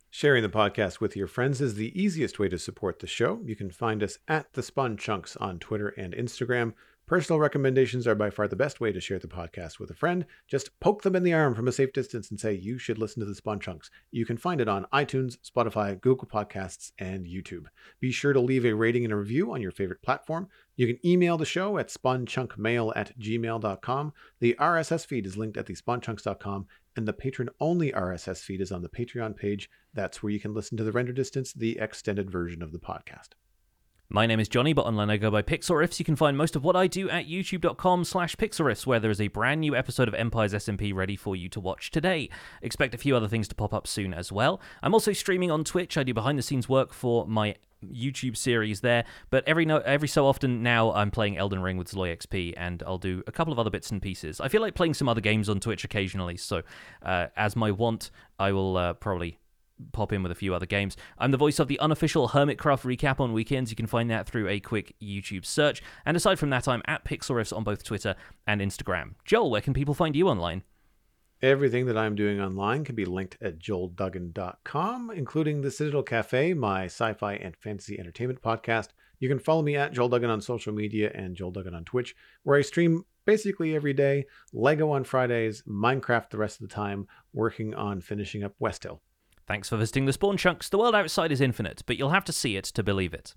Sharing the podcast with your friends is the easiest way to support the show. You can find us at the Spawn Chunks on Twitter and Instagram. Personal recommendations are by far the best way to share the podcast with a friend. Just poke them in the arm from a safe distance and say, You should listen to the Spawn Chunks. You can find it on iTunes, Spotify, Google Podcasts, and YouTube. Be sure to leave a rating and a review on your favorite platform. You can email the show at spawnchunkmail at gmail.com. The RSS feed is linked at the spawnchunks.com, and the patron only RSS feed is on the Patreon page. That's where you can listen to the render distance, the extended version of the podcast. My name is Jonny, but online I go by Pixlriffs. You can find most of what I do at youtube.com slash pixlriffs, where there is a brand new episode of Empires SMP ready for you to watch today. Expect a few other things to pop up soon as well. I'm also streaming on Twitch. I do behind the scenes work for my YouTube series there, but every no, every so often now I'm playing Elden Ring with Zloy XP, and I'll do a couple of other bits and pieces. I feel like playing some other games on Twitch occasionally, so uh, as my want, I will uh, probably pop in with a few other games. I'm the voice of the unofficial Hermitcraft recap on weekends. You can find that through a quick YouTube search. And aside from that, I'm at Pixlriffs on both Twitter and Instagram. Joel, where can people find you online? Everything that I'm doing online can be linked at joelduggan.com, including the Citadel Cafe, my sci fi and fantasy entertainment podcast. You can follow me at Joel Duggan on social media and Joel Duggan on Twitch, where I stream basically every day, Lego on Fridays, Minecraft the rest of the time, working on finishing up West Hill. Thanks for visiting the Spawn Chunks. The world outside is infinite, but you'll have to see it to believe it.